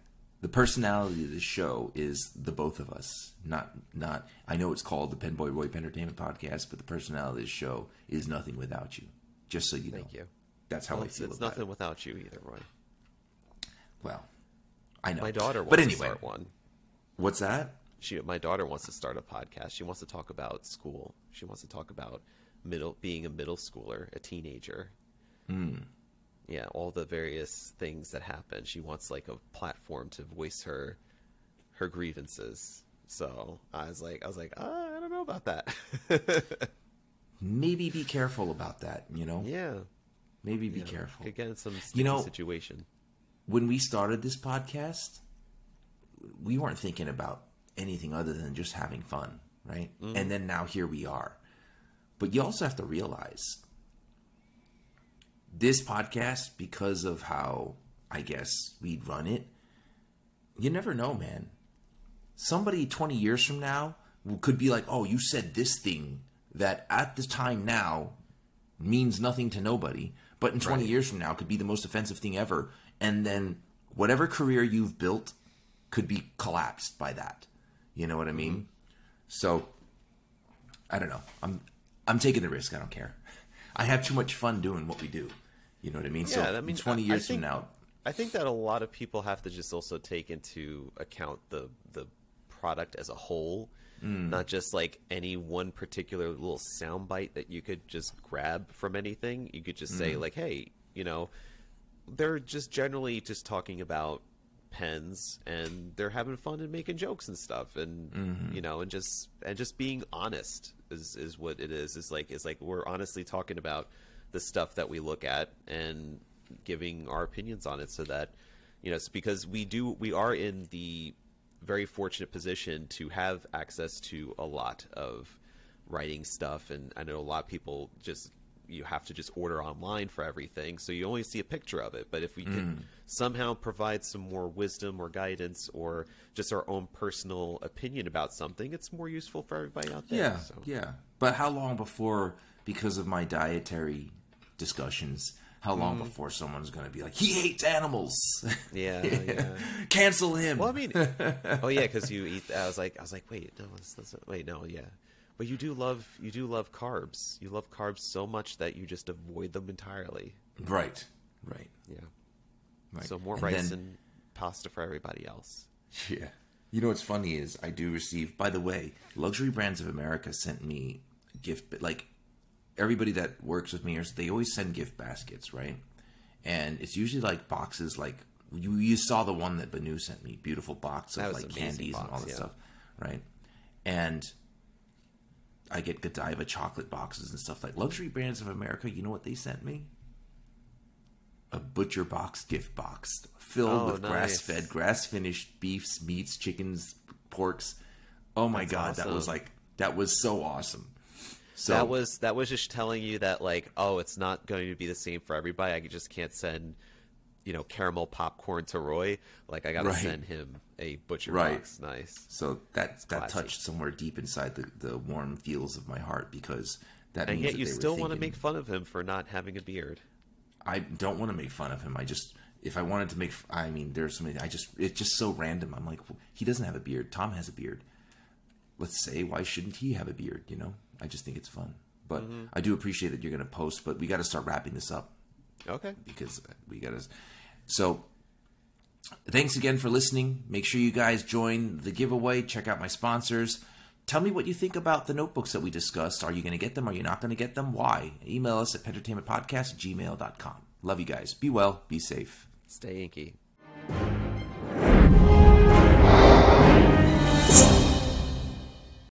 [SPEAKER 1] The personality of the show is the both of us. Not not I know it's called the Penboy Roy Entertainment Podcast, but the personality of the show is nothing without you. Just so you know.
[SPEAKER 2] Thank you.
[SPEAKER 1] That's how
[SPEAKER 2] Well,
[SPEAKER 1] I feel
[SPEAKER 2] it's nothing
[SPEAKER 1] it.
[SPEAKER 2] without you either, Roy.
[SPEAKER 1] Well, I know.
[SPEAKER 2] My daughter wants
[SPEAKER 1] but
[SPEAKER 2] to
[SPEAKER 1] anyway,
[SPEAKER 2] start one.
[SPEAKER 1] what's that?
[SPEAKER 2] She, my daughter wants to start a podcast. She wants to talk about school. She wants to talk about middle, being a middle schooler, a teenager.
[SPEAKER 1] Hmm.
[SPEAKER 2] Yeah, all the various things that happen. She wants like a platform to voice her, her grievances. So I was like, I was like, uh, I don't know about that.
[SPEAKER 1] Maybe be careful about that. You know.
[SPEAKER 2] yeah,
[SPEAKER 1] Maybe be
[SPEAKER 2] yeah.
[SPEAKER 1] careful.
[SPEAKER 2] Could get in some
[SPEAKER 1] You know-
[SPEAKER 2] situation.
[SPEAKER 1] when we started this podcast, we weren't thinking about anything other than just having fun, right? And then now here we are. But you also have to realize this podcast, because of how I guess we'd run it, you never know, man. Somebody 20 years from now could be like, oh, you said this thing that at the time now means nothing to nobody, but in 20
[SPEAKER 2] Right.
[SPEAKER 1] years from now could be the most offensive thing ever. And then whatever career you've built could be collapsed by that. You know what I mean?
[SPEAKER 2] Mm-hmm.
[SPEAKER 1] So I don't know. I'm I'm taking the risk. I don't care. I have too much fun doing what we do. You know what I mean? so
[SPEAKER 2] Yeah, I mean,
[SPEAKER 1] 20
[SPEAKER 2] I- I
[SPEAKER 1] years
[SPEAKER 2] think-
[SPEAKER 1] from now,
[SPEAKER 2] I think that a lot of people have to just also take into account the the product as a whole, mm. not just like any one particular little soundbite that you could just grab from anything. You could just say mm. like, "Hey, you know, they're just generally just talking about pens and they're having fun and making jokes and stuff and mm-hmm. you know and just and just being honest is is what it is is like is like we're honestly talking about the stuff that we look at and giving our opinions on it so that you know it's because we do we are in the very fortunate position to have access to a lot of writing stuff and I know a lot of people just you have to just order online for everything so you only see a picture of it but if we
[SPEAKER 1] Mm.
[SPEAKER 2] can somehow provide some more wisdom or guidance or just our own personal opinion about something it's more useful for everybody out there
[SPEAKER 1] Yeah,
[SPEAKER 2] so.
[SPEAKER 1] yeah. But how long before, because of my dietary discussions, how long
[SPEAKER 2] Mm-hmm.
[SPEAKER 1] before someone's going to be like, he hates animals?
[SPEAKER 2] yeah yeah
[SPEAKER 1] Cancel him.
[SPEAKER 2] well i mean oh yeah because you eat i was like i was like wait no that's, that's, wait no yeah but you do love you do love carbs you love carbs so much that you just avoid them entirely
[SPEAKER 1] right, right,
[SPEAKER 2] yeah
[SPEAKER 1] right.
[SPEAKER 2] so more
[SPEAKER 1] And
[SPEAKER 2] rice
[SPEAKER 1] then-
[SPEAKER 2] and pasta for everybody else
[SPEAKER 1] Yeah. You know what's funny is I do receive. By the way, Luxury Brands of America sent me gift. Like everybody that works with me, or they always send gift baskets, right? And it's usually like boxes. Like you, you saw the one that Banu sent me, beautiful box of like candies and all
[SPEAKER 2] box,
[SPEAKER 1] that
[SPEAKER 2] yeah.
[SPEAKER 1] stuff, right? And I get Godiva chocolate boxes and stuff like Luxury Brands of America. You know what they sent me? A butcher box gift box filled
[SPEAKER 2] Oh,
[SPEAKER 1] with
[SPEAKER 2] nice.
[SPEAKER 1] grass fed, grass finished beefs, meats, chickens, porks. Oh my
[SPEAKER 2] That's
[SPEAKER 1] god, that was like that was so awesome. So
[SPEAKER 2] that was that was just telling you that like oh it's not going to be the same for everybody i just can't send you know caramel popcorn to roy like i gotta
[SPEAKER 1] Right.
[SPEAKER 2] send him a butcher
[SPEAKER 1] Right.
[SPEAKER 2] box nice
[SPEAKER 1] so that that
[SPEAKER 2] classy.
[SPEAKER 1] touched somewhere deep inside the, the warm feels of my heart because that
[SPEAKER 2] and
[SPEAKER 1] means
[SPEAKER 2] yet
[SPEAKER 1] that
[SPEAKER 2] you still want to make fun of him for not having a beard
[SPEAKER 1] I don't want to make fun of him. I just if I wanted to make I mean there's so many I just it's just so random. I'm like he doesn't have a beard. Tom has a beard. Let's say why shouldn't he have a beard, you know? I just think it's fun. But
[SPEAKER 2] Mm-hmm.
[SPEAKER 1] I do appreciate that you're going to post, but we got to start wrapping this up.
[SPEAKER 2] okay
[SPEAKER 1] because we got to. So, thanks again for listening. Make sure you guys join the giveaway. Check out my sponsors. Tell me what you think about the notebooks that we discussed. Are you going to get them? Are you not going to get them? Why? Email us at pentertainmentpodcast gmail.com. Love you guys. Be well. Be safe.
[SPEAKER 2] stay inky